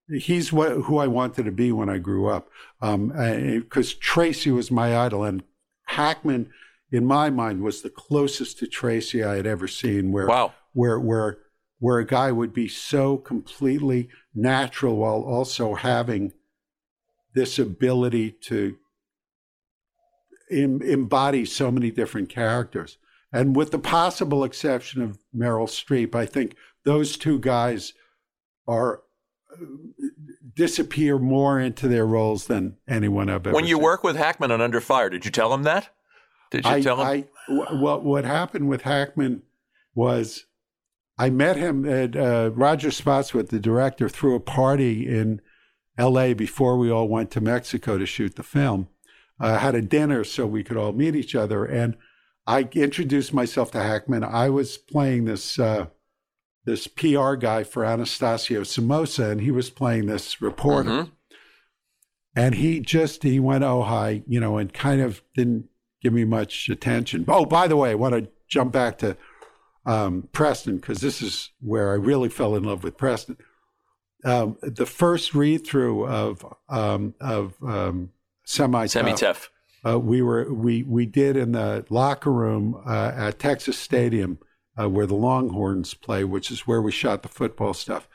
he's what who I wanted to be when I grew up. Because Tracy was my idol, and Hackman, in my mind, was the closest to Tracy I had ever seen. Where Wow. where where where a guy would be so completely natural while also having this ability to em- embody so many different characters. And with the possible exception of Meryl Streep, I think those two guys are uh, disappear more into their roles than anyone I've ever seen When you seen. work with Hackman on Under Fire, did you tell him that? Did you I, tell him? I, what what happened with Hackman was I met him at uh, Roger Spottiswoode, the director, threw a party in L.A. before we all went to Mexico to shoot the film. I had a dinner so we could all meet each other, and I introduced myself to Hackman. I was playing this uh, this PR guy for Anastasio Somoza, and he was playing this reporter. Mhm. And he just he went oh hi, you know, and kind of didn't give me much attention. Oh, by the way, I want to jump back to um, Preston because this is where I really fell in love with Preston. Um, the first read through of um, of um, semi Semi-Tough. Uh, we were we we did in the locker room uh, at Texas Stadium uh, where the Longhorns play, which is where we shot the football stuff.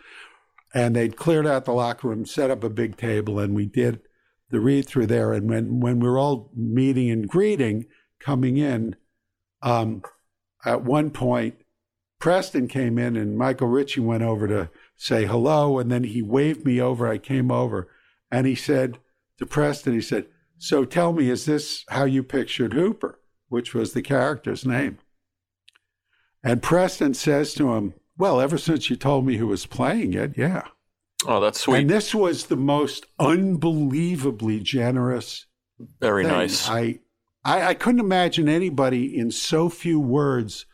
And they'd cleared out the locker room, set up a big table, and we did the read through there. And when when we were all meeting and greeting, coming in, um, at one point, Preston came in and Michael Ritchie went over to say hello, and then he waved me over. I came over, and he said to Preston, he said, "So tell me, is this how you pictured Hooper?" Which was the character's name. And Preston says to him, "Well, ever since you told me who was playing it, yeah." Oh, that's sweet. And this was the most unbelievably generous Very thing. nice. I, I I couldn't imagine anybody in so few words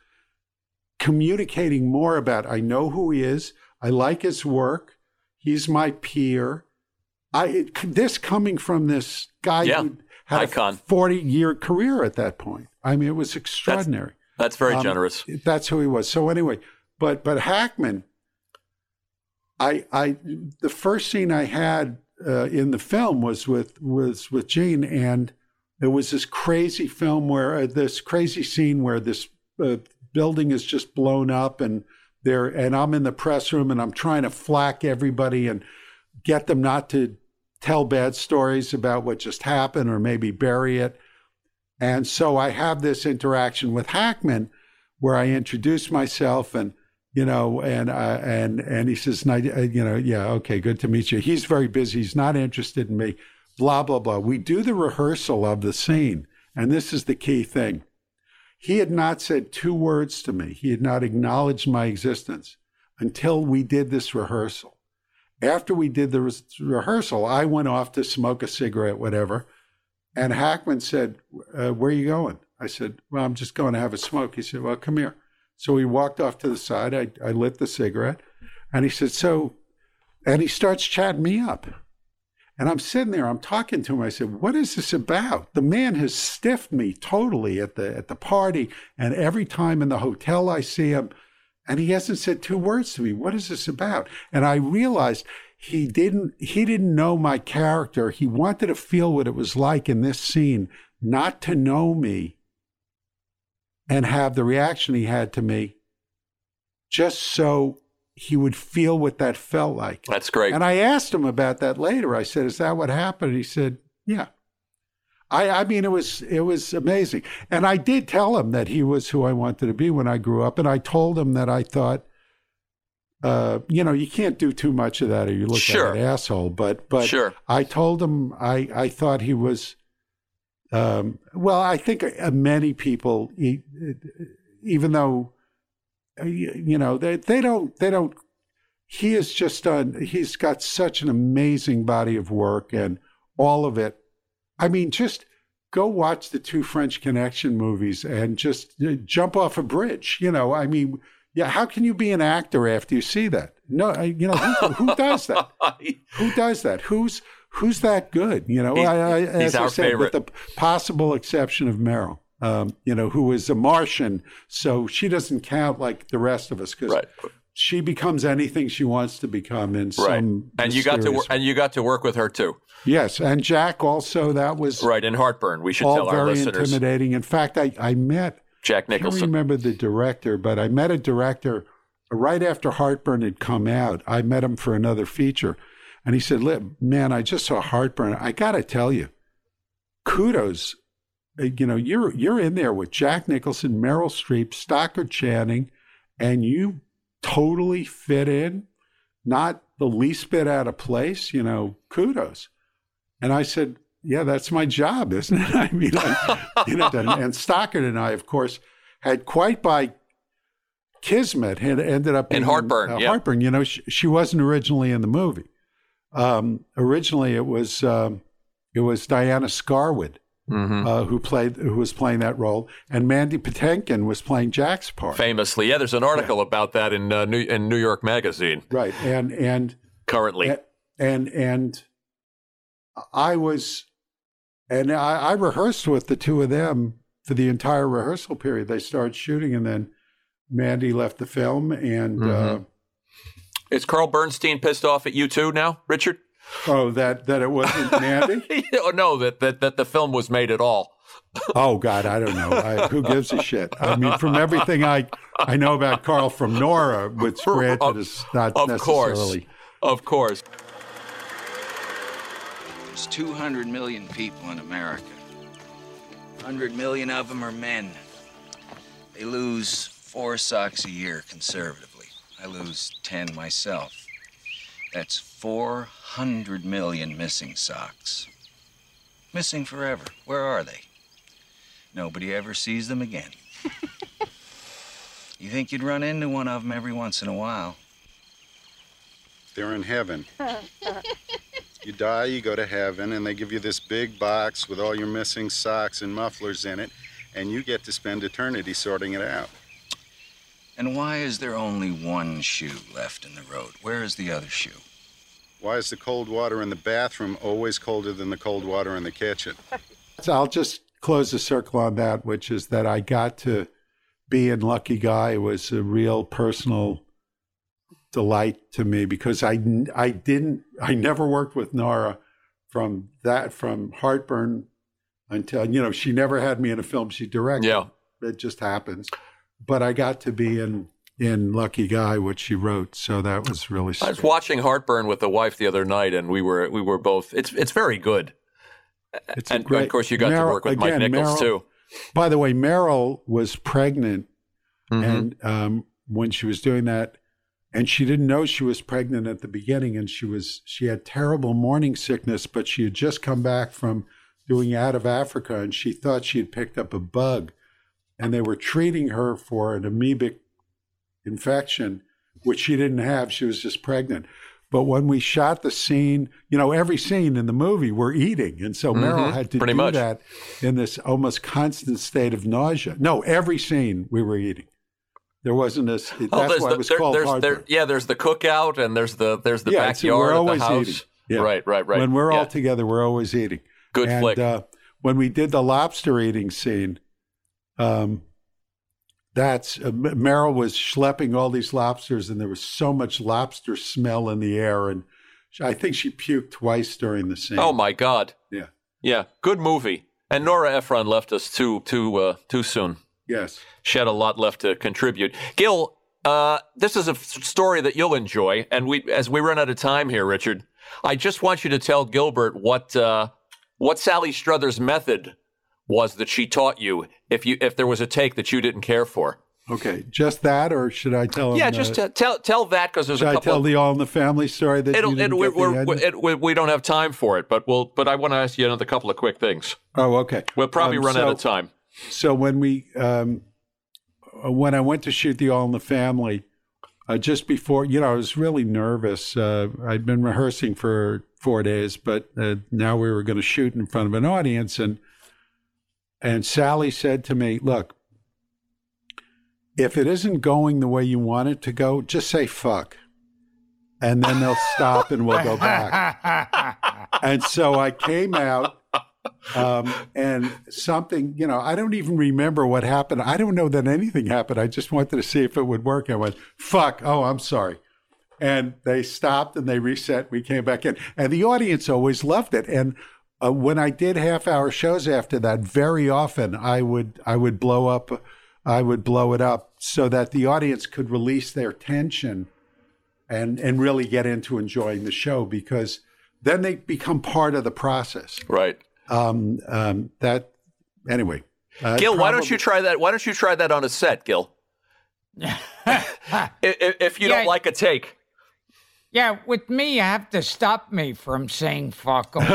communicating more about I know who he is, I like his work, he's my peer. I this coming from this guy Yeah. who had Icon. a 40 year career at that point. I mean, it was extraordinary. that's very Um, generous. That's who he was. So anyway, but but Hackman, I I the first scene I had uh, in the film was with was with Gene, and it was this crazy film where uh, this crazy scene where this uh, building is just blown up, and there and I'm in the press room and I'm trying to flack everybody and get them not to tell bad stories about what just happened or maybe bury it. And so I have this interaction with Hackman where I introduce myself and you know and uh, and and he says uh, you know yeah okay good to meet you. He's very busy. He's not interested in me blah blah blah. We do the rehearsal of the scene. And this is the key thing. He had not said two words to me. He had not acknowledged my existence until we did this rehearsal after we did the re- rehearsal i went off to smoke a cigarette whatever and Hackman said, uh, Where are you going? I said, Well, I'm just going to have a smoke. He said, Well, come here. So we walked off to the side. I, I lit the cigarette. And he said, So, and he starts chatting me up. And I'm sitting there, I'm talking to him. I said, What is this about? The man has stiffed me totally at the at the party. And every time in the hotel I see him, and he hasn't said two words to me. What is this about? And I realized he didn't he didn't know my character. He wanted to feel what it was like in this scene, not to know me and have the reaction he had to me, just so he would feel what that felt like. That's great. And I asked him about that later. I said, "Is that what happened?" He said, "Yeah." I, I mean, it was it was amazing, and I did tell him that he was who I wanted to be when I grew up, and I told him that I thought, uh, you know, you can't do too much of that, or you look Sure. like an asshole. But but Sure. I told him I I thought he was, um, well, I think uh, many people, even though, uh, you you know, they they don't they don't he has just done he's got such an amazing body of work and all of it i mean just go watch the two french connection movies and just uh, jump off a bridge you know? I mean yeah how can you be an actor after you see that? No I- you know who, who does that? Who does that? Who's who's that good you know? He's- I, I, as I said, favorite. with the possible exception of meryl um, you know who is a martian so she doesn't count like the rest of us because Right. She becomes anything she wants to become in right. some And you got to wor- and you got to work with her too. yes and jack also that was Right. In Heartburn, we should all tell our very listeners. intimidating in fact i, I met Jack i can't remember the director but i met a director right after heartburn had come out i met him for another feature and he said "Li- man i just saw heartburn i gotta tell you kudos you know you're you're in there with jack nicholson meryl streep stockard channing and you totally fit in not the least bit out of place, you know, kudos. And I said, yeah, that's my job, isn't it? I mean, I, you know, and, and Stockard and I, of course, had quite by kismet had ended up In being, Heartburn, uh, yeah. Heartburn. You know, she, she wasn't originally in the movie. Um, originally, it was um, it was Dianne Scarwid Mm-hmm. uh, who played who was playing that role, and Mandy Patinkin was playing Jack's part. Famously, yeah. There's an article about that in uh, New in New York Magazine Right, and and currently. and and I was, and I, I rehearsed with the two of them for the entire rehearsal period. They started shooting, and then Mandy left the film, and uh, Is Carl Bernstein pissed off at you too now, Richard? Oh, that that it wasn't Mandy. oh, no, that, that that the film was made at all. Oh God, I don't know. I, who gives a shit? I mean, from everything I I know about Carl from Nora, which granted is not Of course, necessarily. of course. There's 200 million people in America. 100 million of them are men. They lose four socks a year conservatively. I lose 10 myself. That's 400 million missing socks. Missing forever. Where are they? Nobody ever sees them again. you think you'd run into one of them every once in a while? They're in heaven. you die, you go to heaven, and they give you this big box with all your missing socks and mufflers in it, and you get to spend eternity sorting it out. And why is there only one shoe left in the road? Where is the other shoe? Why is the cold water in the bathroom always colder than the cold water in the kitchen? So I'll just close the circle on that, which is that I got to be in Lucky Guy It was a real personal delight to me because I I didn't I never worked with Nora from that from Heartburn until you know she never had me in a film she directed. Yeah. it just happens. But I got to be in in Lucky Guy, which she wrote, so that was really. I was watching Heartburn with the wife the other night, and we were we were both. It's it's very good, It's and great- of course you got to work with Mike Nichols too. By the way, Meryl was pregnant, Mhm. and um, when she was doing that, and she didn't know she was pregnant at the beginning, and she was she had terrible morning sickness, but she had just come back from doing out of Africa, and she thought she had picked up a bug, and they were treating her for an amoebic infection, which she didn't have. She was just pregnant. But when we shot the scene, you know, every scene in the movie we're eating, and so Meryl Mhm, had to pretty do much. that in this almost constant state of nausea. No, every scene we were eating. There wasn't this. That's Oh, there's why the, it was there- called there's, there, yeah, there's the cookout and there's the there's the Yeah, backyard of the house. Yeah. Right, right, right. When we're Yeah. all together, we're always eating. Good and, flick. Uh, when we did the lobster eating scene, um, that's uh, M- Meryl was schlepping all these lobsters, and there was so much lobster smell in the air, and I think she puked twice during the scene. Oh my God. Yeah. Yeah, good movie. And Nora Ephron left us too too uh, too soon. Yes. She had a lot left to contribute. Gil, uh, this is a f- story that you'll enjoy. And we, as we run out of time here, Richard, I just want you to tell Gilbert what uh, what Sally Struthers' method was that she taught you. If you if there was a take that you didn't care for, Okay. Just that, or should I tell him? yeah, just t- tell tell that because there's should a couple. I tell of, the All in the Family story that it'll, you didn't it, we, get we're, end? it, we, we don't have time for it, but we'll. But I want to ask you another couple of quick things. oh, okay. We'll probably Um, run out of time. So when we um, uh, when I went to shoot the All in the Family, uh, just before you know, I was really nervous. Uh, I'd been rehearsing for four days, but uh, now we were going to shoot in front of an audience, and and Sally said to me, "Look, if it isn't going the way you want it to go, just say fuck." And then they'll stop and we'll go back. And so I came out um, and something, you know, I don't even remember what happened. I don't know that anything happened. I just wanted to see if it would work. I went, fuck, oh, I'm sorry. And they stopped and they reset. We came back in. And the audience always loved it. And uh, when I did half hour shows after that, very often I would I would blow up, I would blow it up so that the audience could release their tension and and really get into enjoying the show because then they become part of the process Right. um, um, that anyway. Uh, Gil, why don't you try that? Why don't you try that on a set, Gil? if, if you Yeah. don't like a take, Yeah, with me, you have to stop me from saying fuck all the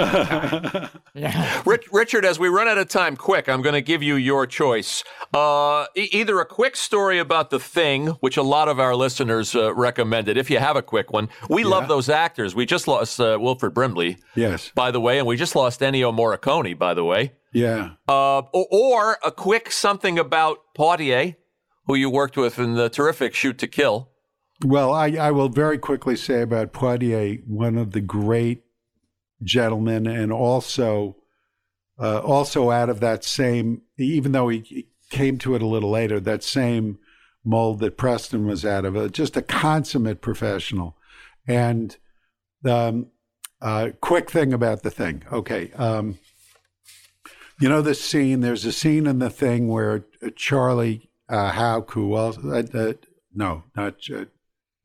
time. yeah. Rich, Richard, as we run out of time, quick, I'm going to give you your choice. Uh, e- either a quick story about the thing, which a lot of our listeners uh, recommended, if you have a quick one. We love those actors. We just lost uh, Wilford Brimley, Yes. by the way, and we just lost Ennio Morricone, by the way. Yeah. Uh, or, or a quick something about Poitier, who you worked with in the terrific Shoot to Kill. Well, I, I will very quickly say about Poitier, one of the great gentlemen, and also uh, also out of that same, even though he, came to it a little later, that same mold that Preston was out of, uh, just a consummate professional. And um, uh, quick thing about the thing, okay. Um, you know this scene. There's a scene in the thing where uh, Charlie uh, Hauck, who also uh, uh, no, not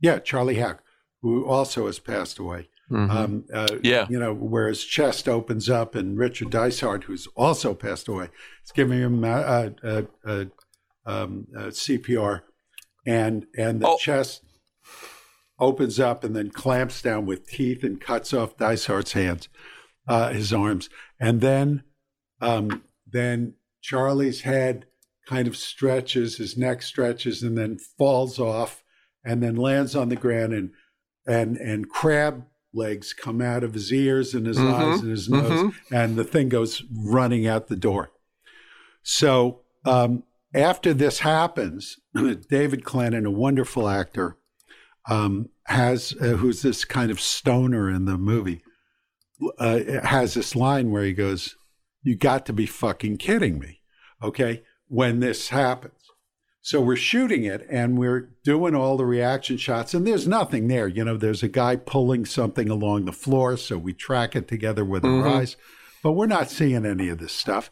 yeah, Charlie Hack, who also has passed away. Um, uh, Yeah. you know, where his chest opens up, and Richard Dysart, who's also passed away, is giving him uh, uh, uh, um, CPR, and and the Oh. chest opens up and then clamps down with teeth and cuts off Dysart's hands, uh, his arms, and then um, then Charlie's head kind of stretches, his neck stretches, and then falls off, and then lands on the ground, and and and crab legs come out of his ears and his eyes and his nose, and the thing goes running out the door. So um, after this happens, David Clennon, a wonderful actor, um, has uh, who's this kind of stoner in the movie, uh, has this line where he goes, "You got to be fucking kidding me." Okay, when this happens. So we're shooting it and we're doing all the reaction shots, and there's nothing there. You know, there's a guy pulling something along the floor, so we track it together with our eyes, but we're not seeing any of this stuff.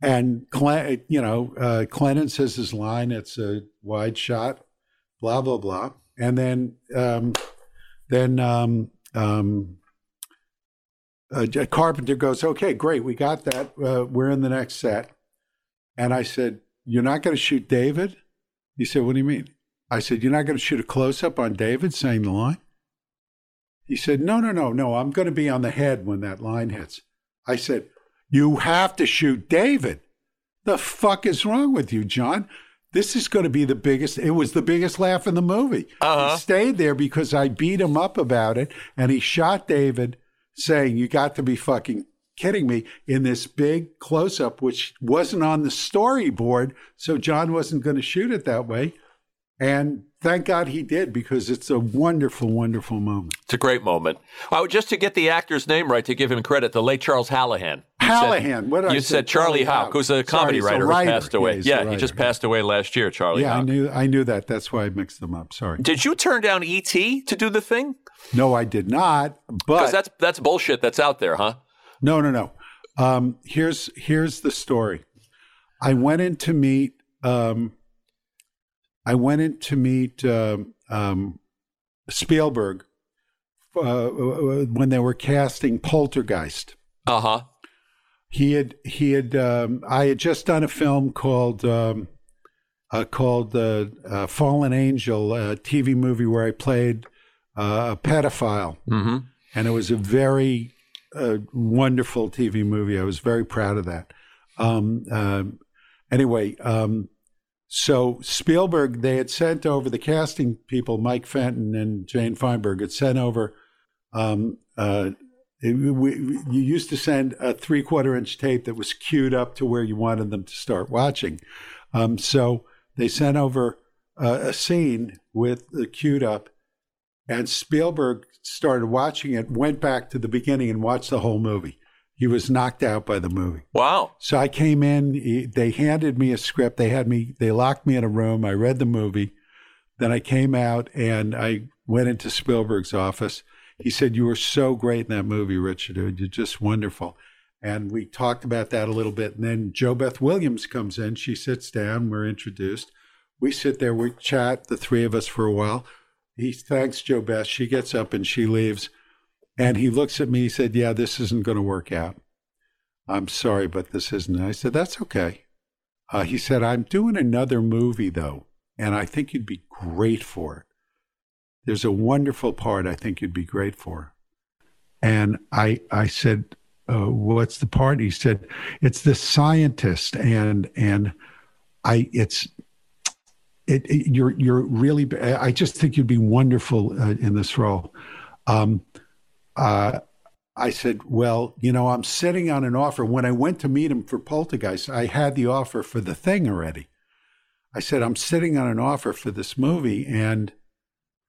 And Cle- you know, uh, Clennon says his line. It's a wide shot, blah blah blah, and then um, then um, um, uh, Carpenter goes, "Okay, great, we got that. Uh, we're in the next set." And I said, "You're not going to shoot David?" He said, "What do you mean?" I said, "You're not going to shoot a close up on David saying the line?" He said, "No, no, no, no. I'm going to be on the head when that line hits." I said, "You have to shoot David." The fuck is wrong with you, John? This is going to be the biggest. It was the biggest laugh in the movie. Uh-huh. He stayed there because I beat him up about it, and he shot David, saying, "You got to be fucking kidding me!" In this big close up, which wasn't on the storyboard, so John wasn't going to shoot it that way. And thank God he did because it's a wonderful, wonderful moment. It's a great moment. Oh, just to get the actor's name right, to give him credit, the late Charles Hallahan. You said- Hallahan, what did I you say? said Charlie Hauck. who's a Sorry, comedy a writer, who passed away. Yeah, Yeah, he just passed away last year, Charlie yeah, I knew, I knew that. That's why I mixed them up. Sorry. Did you turn down E.T. to do the thing? No, I did not. But that's that's bullshit that's out there, huh? No, no, no. Um, here's here's the story. I went in to meet. Um, I went in to meet um, um, Spielberg uh, when they were casting Poltergeist. Uh huh. He had he had um, I had just done a film called um, uh, called uh, uh, Fallen Angel, a TV movie where I played uh, a pedophile, Mm-hmm. and it was a very uh, wonderful TV movie. I was very proud of that. Um, um, anyway, um, so Spielberg they had sent over the casting people, Mike Fenton and Jane Feinberg had sent over. Um, uh, it- we, you used to send a three quarter inch tape that was cued up to where you wanted them to start watching. Um, so they sent over uh, a scene with the cued up, and Spielberg started watching it, went back to the beginning and watched the whole movie. He was knocked out by the movie. Wow. So I came in, they handed me a script. They had me, they locked me in a room. I read the movie. Then I came out and I went into Spielberg's office. He said, You were so great in that movie, Richard. You're just wonderful. And we talked about that a little bit. And then JoBeth Williams comes in. She sits down. We're introduced. We sit there, we chat, the three of us for a while. He thanks JoBeth. She gets up and she leaves. And he looks at me. He said, Yeah, this isn't going to work out. I'm sorry, but this isn't. I said, That's okay. Uh, he said, I'm doing another movie, though, and I think you'd be great for it. there's a wonderful part I think you'd be great for. And I, I said, uh, what's the part? He said, it's the scientist. And, and I, it's, it, it, you're, you're really, I just think you'd be wonderful uh, in this role. Um, uh, I said, Well, you know, I'm sitting on an offer. When I went to meet him for Poltergeist, I had the offer for the thing already. I said, I'm sitting on an offer for this movie and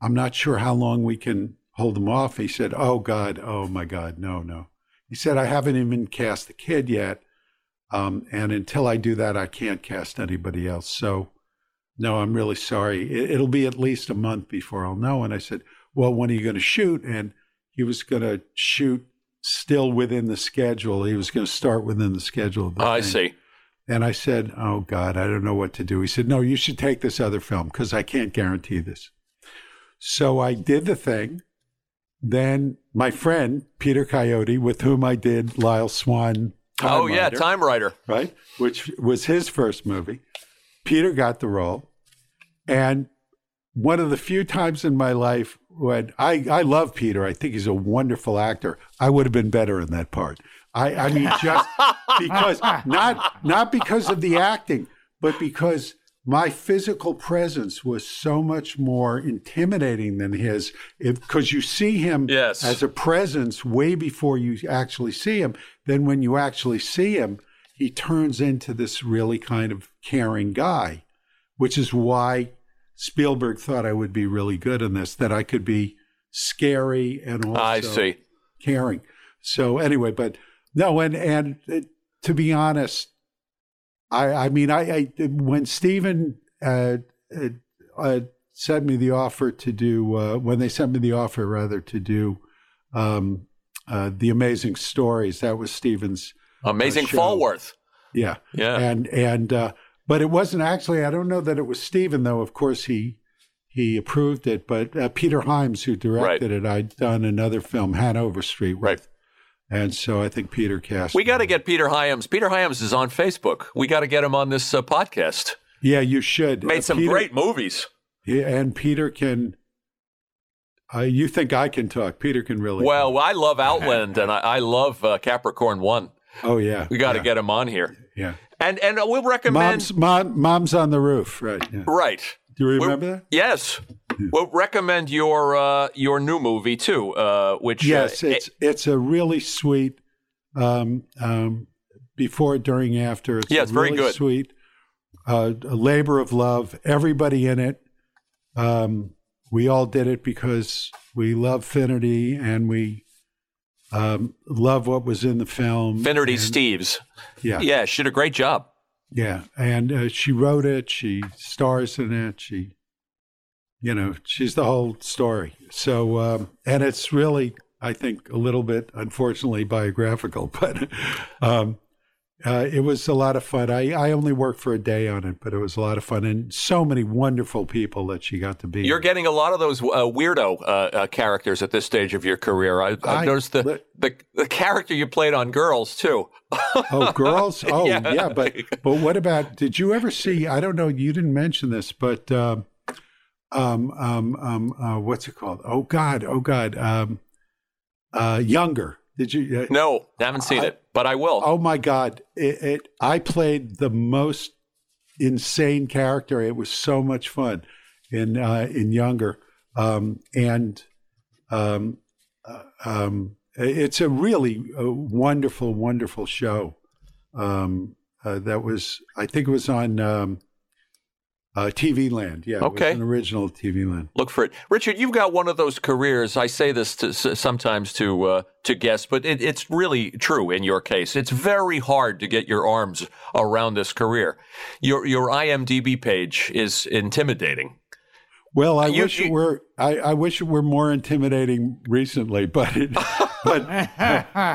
I'm not sure how long we can hold him off. He said, Oh, God. Oh, my God. No, no. He said, I haven't even cast the kid yet. Um, and until I do that, I can't cast anybody else. So, no, I'm really sorry. It, it'll be at least a month before I'll know. And I said, Well, when are you going to shoot? And he was going to shoot still within the schedule. He was going to start within the schedule. The oh, I see. And I said, Oh, God, I don't know what to do. He said, No, you should take this other film because I can't guarantee this. So I did the thing. Then my friend, Peter Coyote, with whom I did Lyle Swann. Time oh, yeah, Time Rider. Right? Which was his first movie. Peter got the role. And one of the few times in my life when I, I love Peter, I think he's a wonderful actor. I would have been better in that part. I, I mean, just because not not because of the acting, but because my physical presence was so much more intimidating than his because you see him yes. as a presence way before you actually see him then when you actually see him he turns into this really kind of caring guy which is why spielberg thought i would be really good in this that i could be scary and also I see. caring so anyway but no and and uh, to be honest I, I mean, I, I when Stephen uh, uh, uh, sent me the offer to do uh, when they sent me the offer rather to do um, uh, the amazing stories, that was Stephen's uh, amazing Falsworth. Yeah, yeah, and and but it wasn't actually. I don't know that it was Stephen though. Of course, he he approved it, but Peter Hyams, who directed right. it, I'd done another film, Hanover Street, with, right and so I think Peter cast. We got to get Peter Hyams. Peter Hyams is on Facebook. We got to get him on this uh, podcast. Yeah, you should. Made some Peter, great movies. Yeah, and Peter can. Uh, you think I can talk? Peter can really. Well, talk. I love Outland, and I, I love uh, Capricorn One. Oh yeah, we got to yeah. get him on here. Yeah, and and we'll recommend. Mom's, mom, mom's on the roof, right? Yeah. Right. Do you remember we'll, that? Yes. We'll recommend your uh, your new movie too, uh, which yes, it's it's a really sweet um, um, before, during, after. It's yeah, it's really very good. Sweet, uh, a labor of love. Everybody in it. Um, we all did it because we love Finnerty and we um, love what was in the film. Finnerty and, Steeves. Yeah, yeah, she did a great job. Yeah, and uh, she wrote it. She stars in it. She, you know, she's the whole story. So, um, and it's really I think, a little bit, unfortunately, biographical, but um, uh, it was a lot of fun. I, I only worked for a day on it, but it was a lot of fun and so many wonderful people that she got to be. You're getting a lot of those uh, weirdo uh, uh characters at this stage of your career. I, I, noticed the, the, the character you played on Girls too. oh, Girls! Oh, yeah. yeah. But but what about? Did you ever see? I don't know. You didn't mention this, but um, um, um, um uh, what's it called? Oh God! Oh God! Um, uh, younger. Did you? Uh, no, I haven't seen it, but I will. Oh my God! It, it, I played the most insane character. It was so much fun in uh, in younger, um, and um, uh, um, it's a really a uh, wonderful, wonderful show. Um, uh, that was, I think, it was on um, uh, TV Land, yeah. Okay. an original TV Land. Look for it, Richard. You've got one of those careers. I say this to, sometimes to uh, to guests, but it, it's really true in your case. It's very hard to get your arms around this career. Your your IMDb page is intimidating. Well, I you, wish you, it were. I, I, wish it were more intimidating recently, but it, but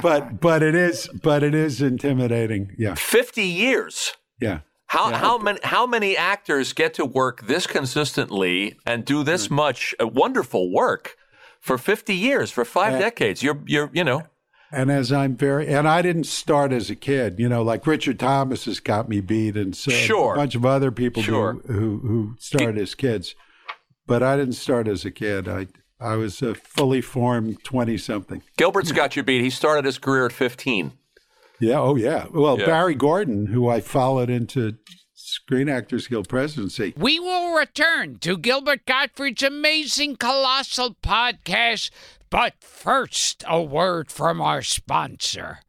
but but it is. But it is intimidating. Yeah, fifty years. Yeah. How yeah. how many how many actors get to work this consistently and do this mm. much uh, wonderful work for 50 years, for 5 and, decades? You're you're you know. And as I'm very and I didn't start as a kid, you know, like Richard Thomas has got me beat and so sure. a bunch of other people sure. who who started as kids. but I didn't start as a kid. I I was a fully formed twenty something. Gilbert's got you beat. He started his career at 15. Yeah. Oh yeah. Well, Yeah. Barry Gordon, who I followed into Screen Actors Guild presidency. We will return to Gilbert Gottfried's amazing colossal podcast, but first, a word from our sponsor.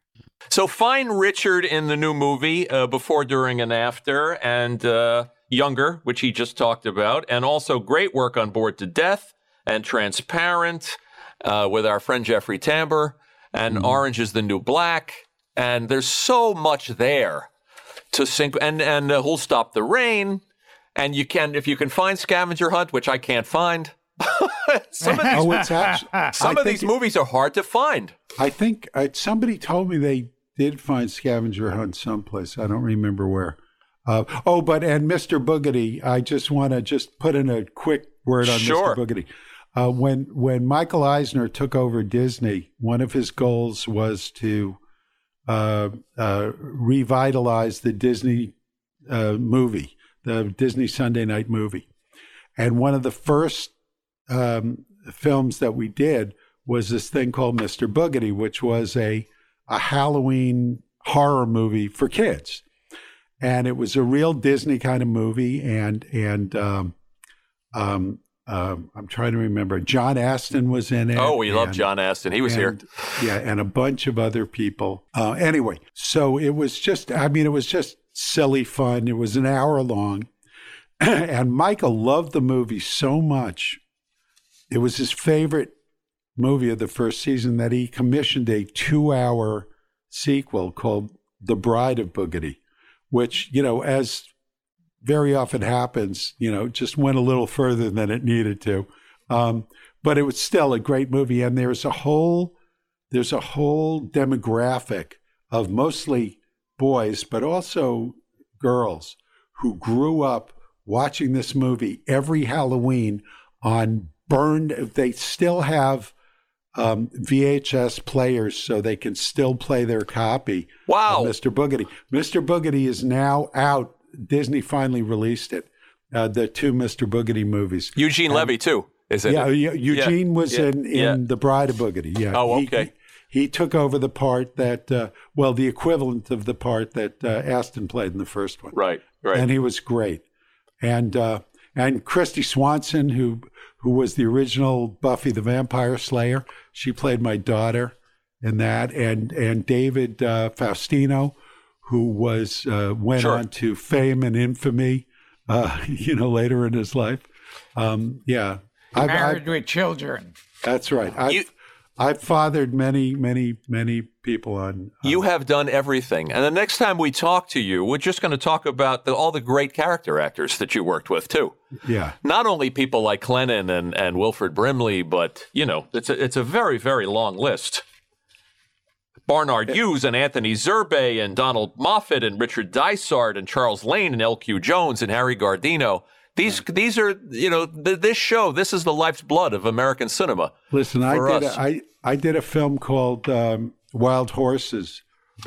So find Richard in the new movie uh, before, during, and after, and uh, Younger, which he just talked about, and also great work on Bored to Death and Transparent uh, with our friend Jeffrey Tambor, and Orange is the New Black, and there's so much there to sync, and and uh, Who'll Stop the Rain, and you can if you can find Scavenger Hunt, which I can't find. some of these, Oh, it's actually, some I of these movies are hard to find. I think uh, somebody told me they did find scavenger hunt someplace. I don't remember where. Uh, oh, but and Mr. Boogedy, I just want to just put in a quick word on Sure. Mr. Boogedy. Uh, when when Michael Eisner took over Disney, one of his goals was to uh, uh, revitalize the Disney uh, movie, the Disney Sunday Night movie, and one of the first um, films that we did was this thing called Mr. Boogedy, which was a a Halloween horror movie for kids, and it was a real Disney kind of movie. And and um, um, um, I'm trying to remember. John Astin was in it. Oh, we love John Astin. He was here. Yeah, and a bunch of other people. Uh, anyway, so it was just, I mean, it was just silly fun. It was an hour long. and Michael loved the movie so much. It was his favorite movie of the first season that he commissioned a two hour sequel called The Bride of Boogedy, which, you know, as very often happens, you know, just went a little further than it needed to. Um, but it was still a great movie. And there's a whole there's a whole demographic of mostly boys, but also girls who grew up watching this movie every Halloween on burned. They still have um, VHS players, so they can still play their copy. Wow. of Mr. Boogedy. Mr. Boogedy is now out. Disney finally released it. Uh, the two Mr. Boogedy movies. Eugene Levy too. Is it? Yeah, Eu- Eugene was yeah, in in yeah. the Bride of Boogedy. Yeah. Oh, okay. He, he took over the part that, uh, well, the equivalent of the part that uh, Astin played in the first one, Right, right. and he was great. And uh, and Kristy Swanson, who who was the original Buffy the Vampire Slayer, she played my daughter in that, and and David uh, Faustino, who was uh, went Sure. on to fame and infamy, uh, you know, later in his life. Um, yeah, I've- I've- Married with children. that's right. I've, You- I've fathered many, many, many people on. You have done everything. And the next time we talk to you, we're just going to talk about the, all the great character actors that you worked with, too. Yeah. Not only people like Clennon and, and Wilford Brimley, but, you know, it's a, it's a very, very long list. Barnard Hughes and Anthony Zerbe and Donald Moffat and Richard Dysart and Charles Lane and L.Q. Jones and Harry Guardino. These, these are, you know, th- this show, this is the life's blood of American cinema. Listen, I did. us. A, I I did a film called um, Wild Horses,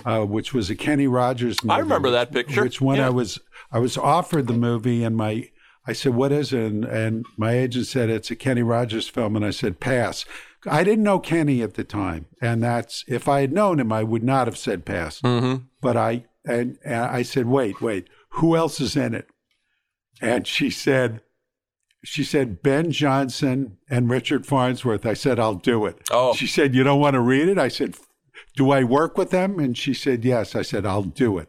uh, which was a Kenny Rogers movie. I remember that picture. Which when Yeah. I was I was offered the movie, and my I said, "What is it?" And, and my agent said, "It's a Kenny Rogers film," and I said, "Pass." I didn't know Kenny at the time, and that's if I had known him, I would not have said pass. Mm-hmm. But I and, and I said, "Wait, wait, who else is in it?" And she said, she said Ben Johnson and Richard Farnsworth. I said, I'll do it. Oh. She said, You don't want to read it? I said, Do I work with them? And she said, Yes. I said, I'll do it.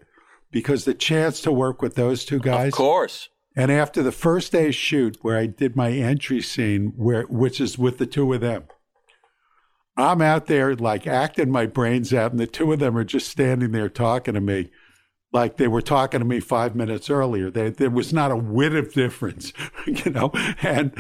Because the chance to work with those two guys. Of course. And after the first day's shoot, where I did my entry scene, where which is with the two of them, I'm out there like acting my brains out, and the two of them are just standing there talking to me like they were talking to me five minutes earlier. They, there was not a whit of difference, you know. And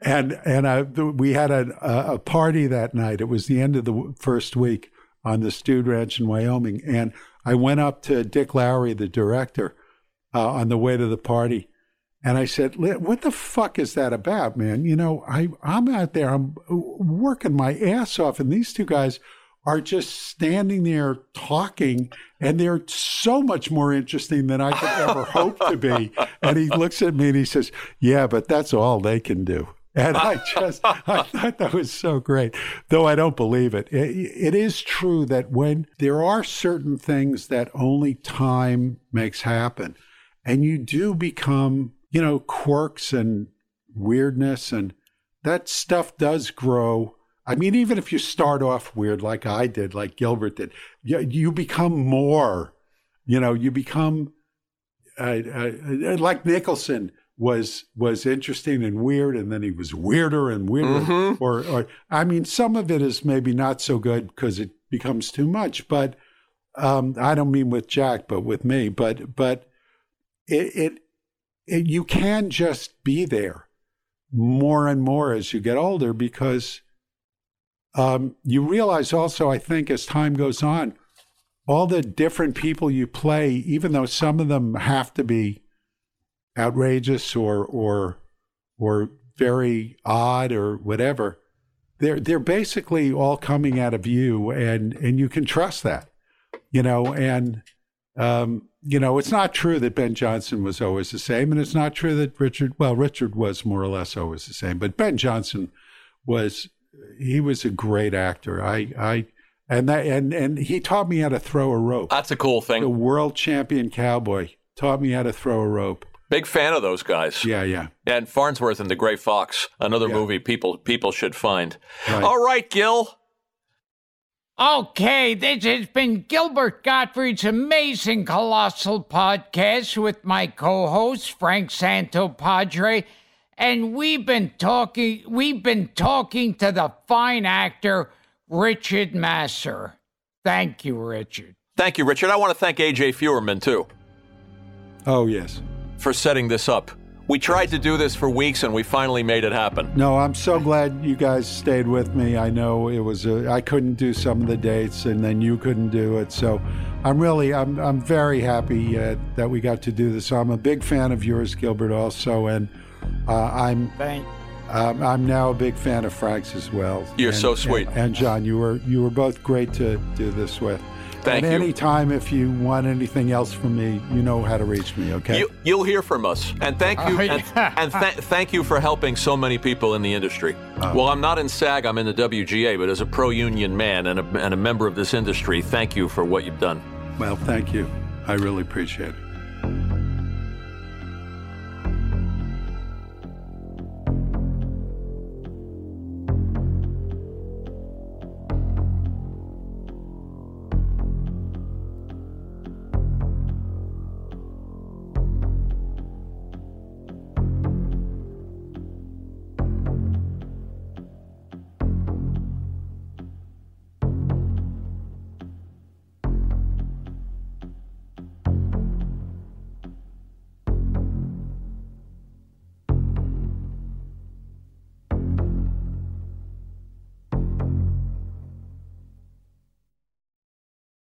and and I, we had a, a party that night. It was the end of the first week on the Stewed Ranch in Wyoming, and I went up to Dick Lowry, the director, uh, on the way to the party. And I said, "What the fuck is that about, man? You know, I I'm out there, I'm working my ass off, and these two guys are just standing there talking, and they're so much more interesting than I could ever hope to be." And he looks at me and he says, "Yeah, but that's all they can do." And I just, I thought that was so great, though I don't believe it. it. It is true that when there are certain things that only time makes happen, and you do become, you know, quirks and weirdness, and that stuff does grow. I mean, even if you start off weird like I did, like Gilbert did, you, you become more, you know, you become uh, uh, like Nicholson was was interesting and weird, and then he was weirder and weirder. Mm-hmm. Or, or I mean, some of it is maybe not so good because it becomes too much. But um, I don't mean with Jack, but with me. But but it, it, it you can just be there more and more as you get older because um, you realize also, I think, as time goes on, all the different people you play, even though some of them have to be outrageous or or or very odd or whatever, they're they're basically all coming out of you, and and you can trust that, you know. And um, you know, it's not true that Ben Johnson was always the same, and it's not true that Richard. Well, Richard was more or less always the same, but Ben Johnson was he was a great actor. I I and that and and he taught me how to throw a rope. That's a cool thing. The world champion cowboy taught me how to throw a rope. Big fan of those guys. Yeah, yeah. And Farnsworth and the Gray Fox, another Yeah. movie people people should find. Right. All right, Gil. Okay, this has been Gilbert Gottfried's amazing colossal podcast with my co-host Frank Santopadre, and we've been talking we've been talking to the fine actor Richard Masur. Thank you, Richard. Thank you, Richard. I want to thank AJ Feuerman too Oh yes. for setting this up. We tried to do this for weeks and we finally made it happen. No, I'm so glad you guys stayed with me. I know it was a, I couldn't do some of the dates, and then you couldn't do it. So I'm really I'm I'm very happy uh, that we got to do this. I'm a big fan of yours, Gilbert, also, and uh, I'm Thank um, I'm now a big fan of Frank's as well. You're And- so sweet. And, and John, you were you were both great to do this with. Thank and you. anytime if you want anything else from me, you know how to reach me. Okay. You, you'll hear from us, and thank you, Oh, and, yeah. and th- thank you for helping so many people in the industry. Oh. well, I'm not in SAG; I'm in the WGA, but as a pro-union man and a, and a member of this industry, thank you for what you've done. well, thank you. I really appreciate it.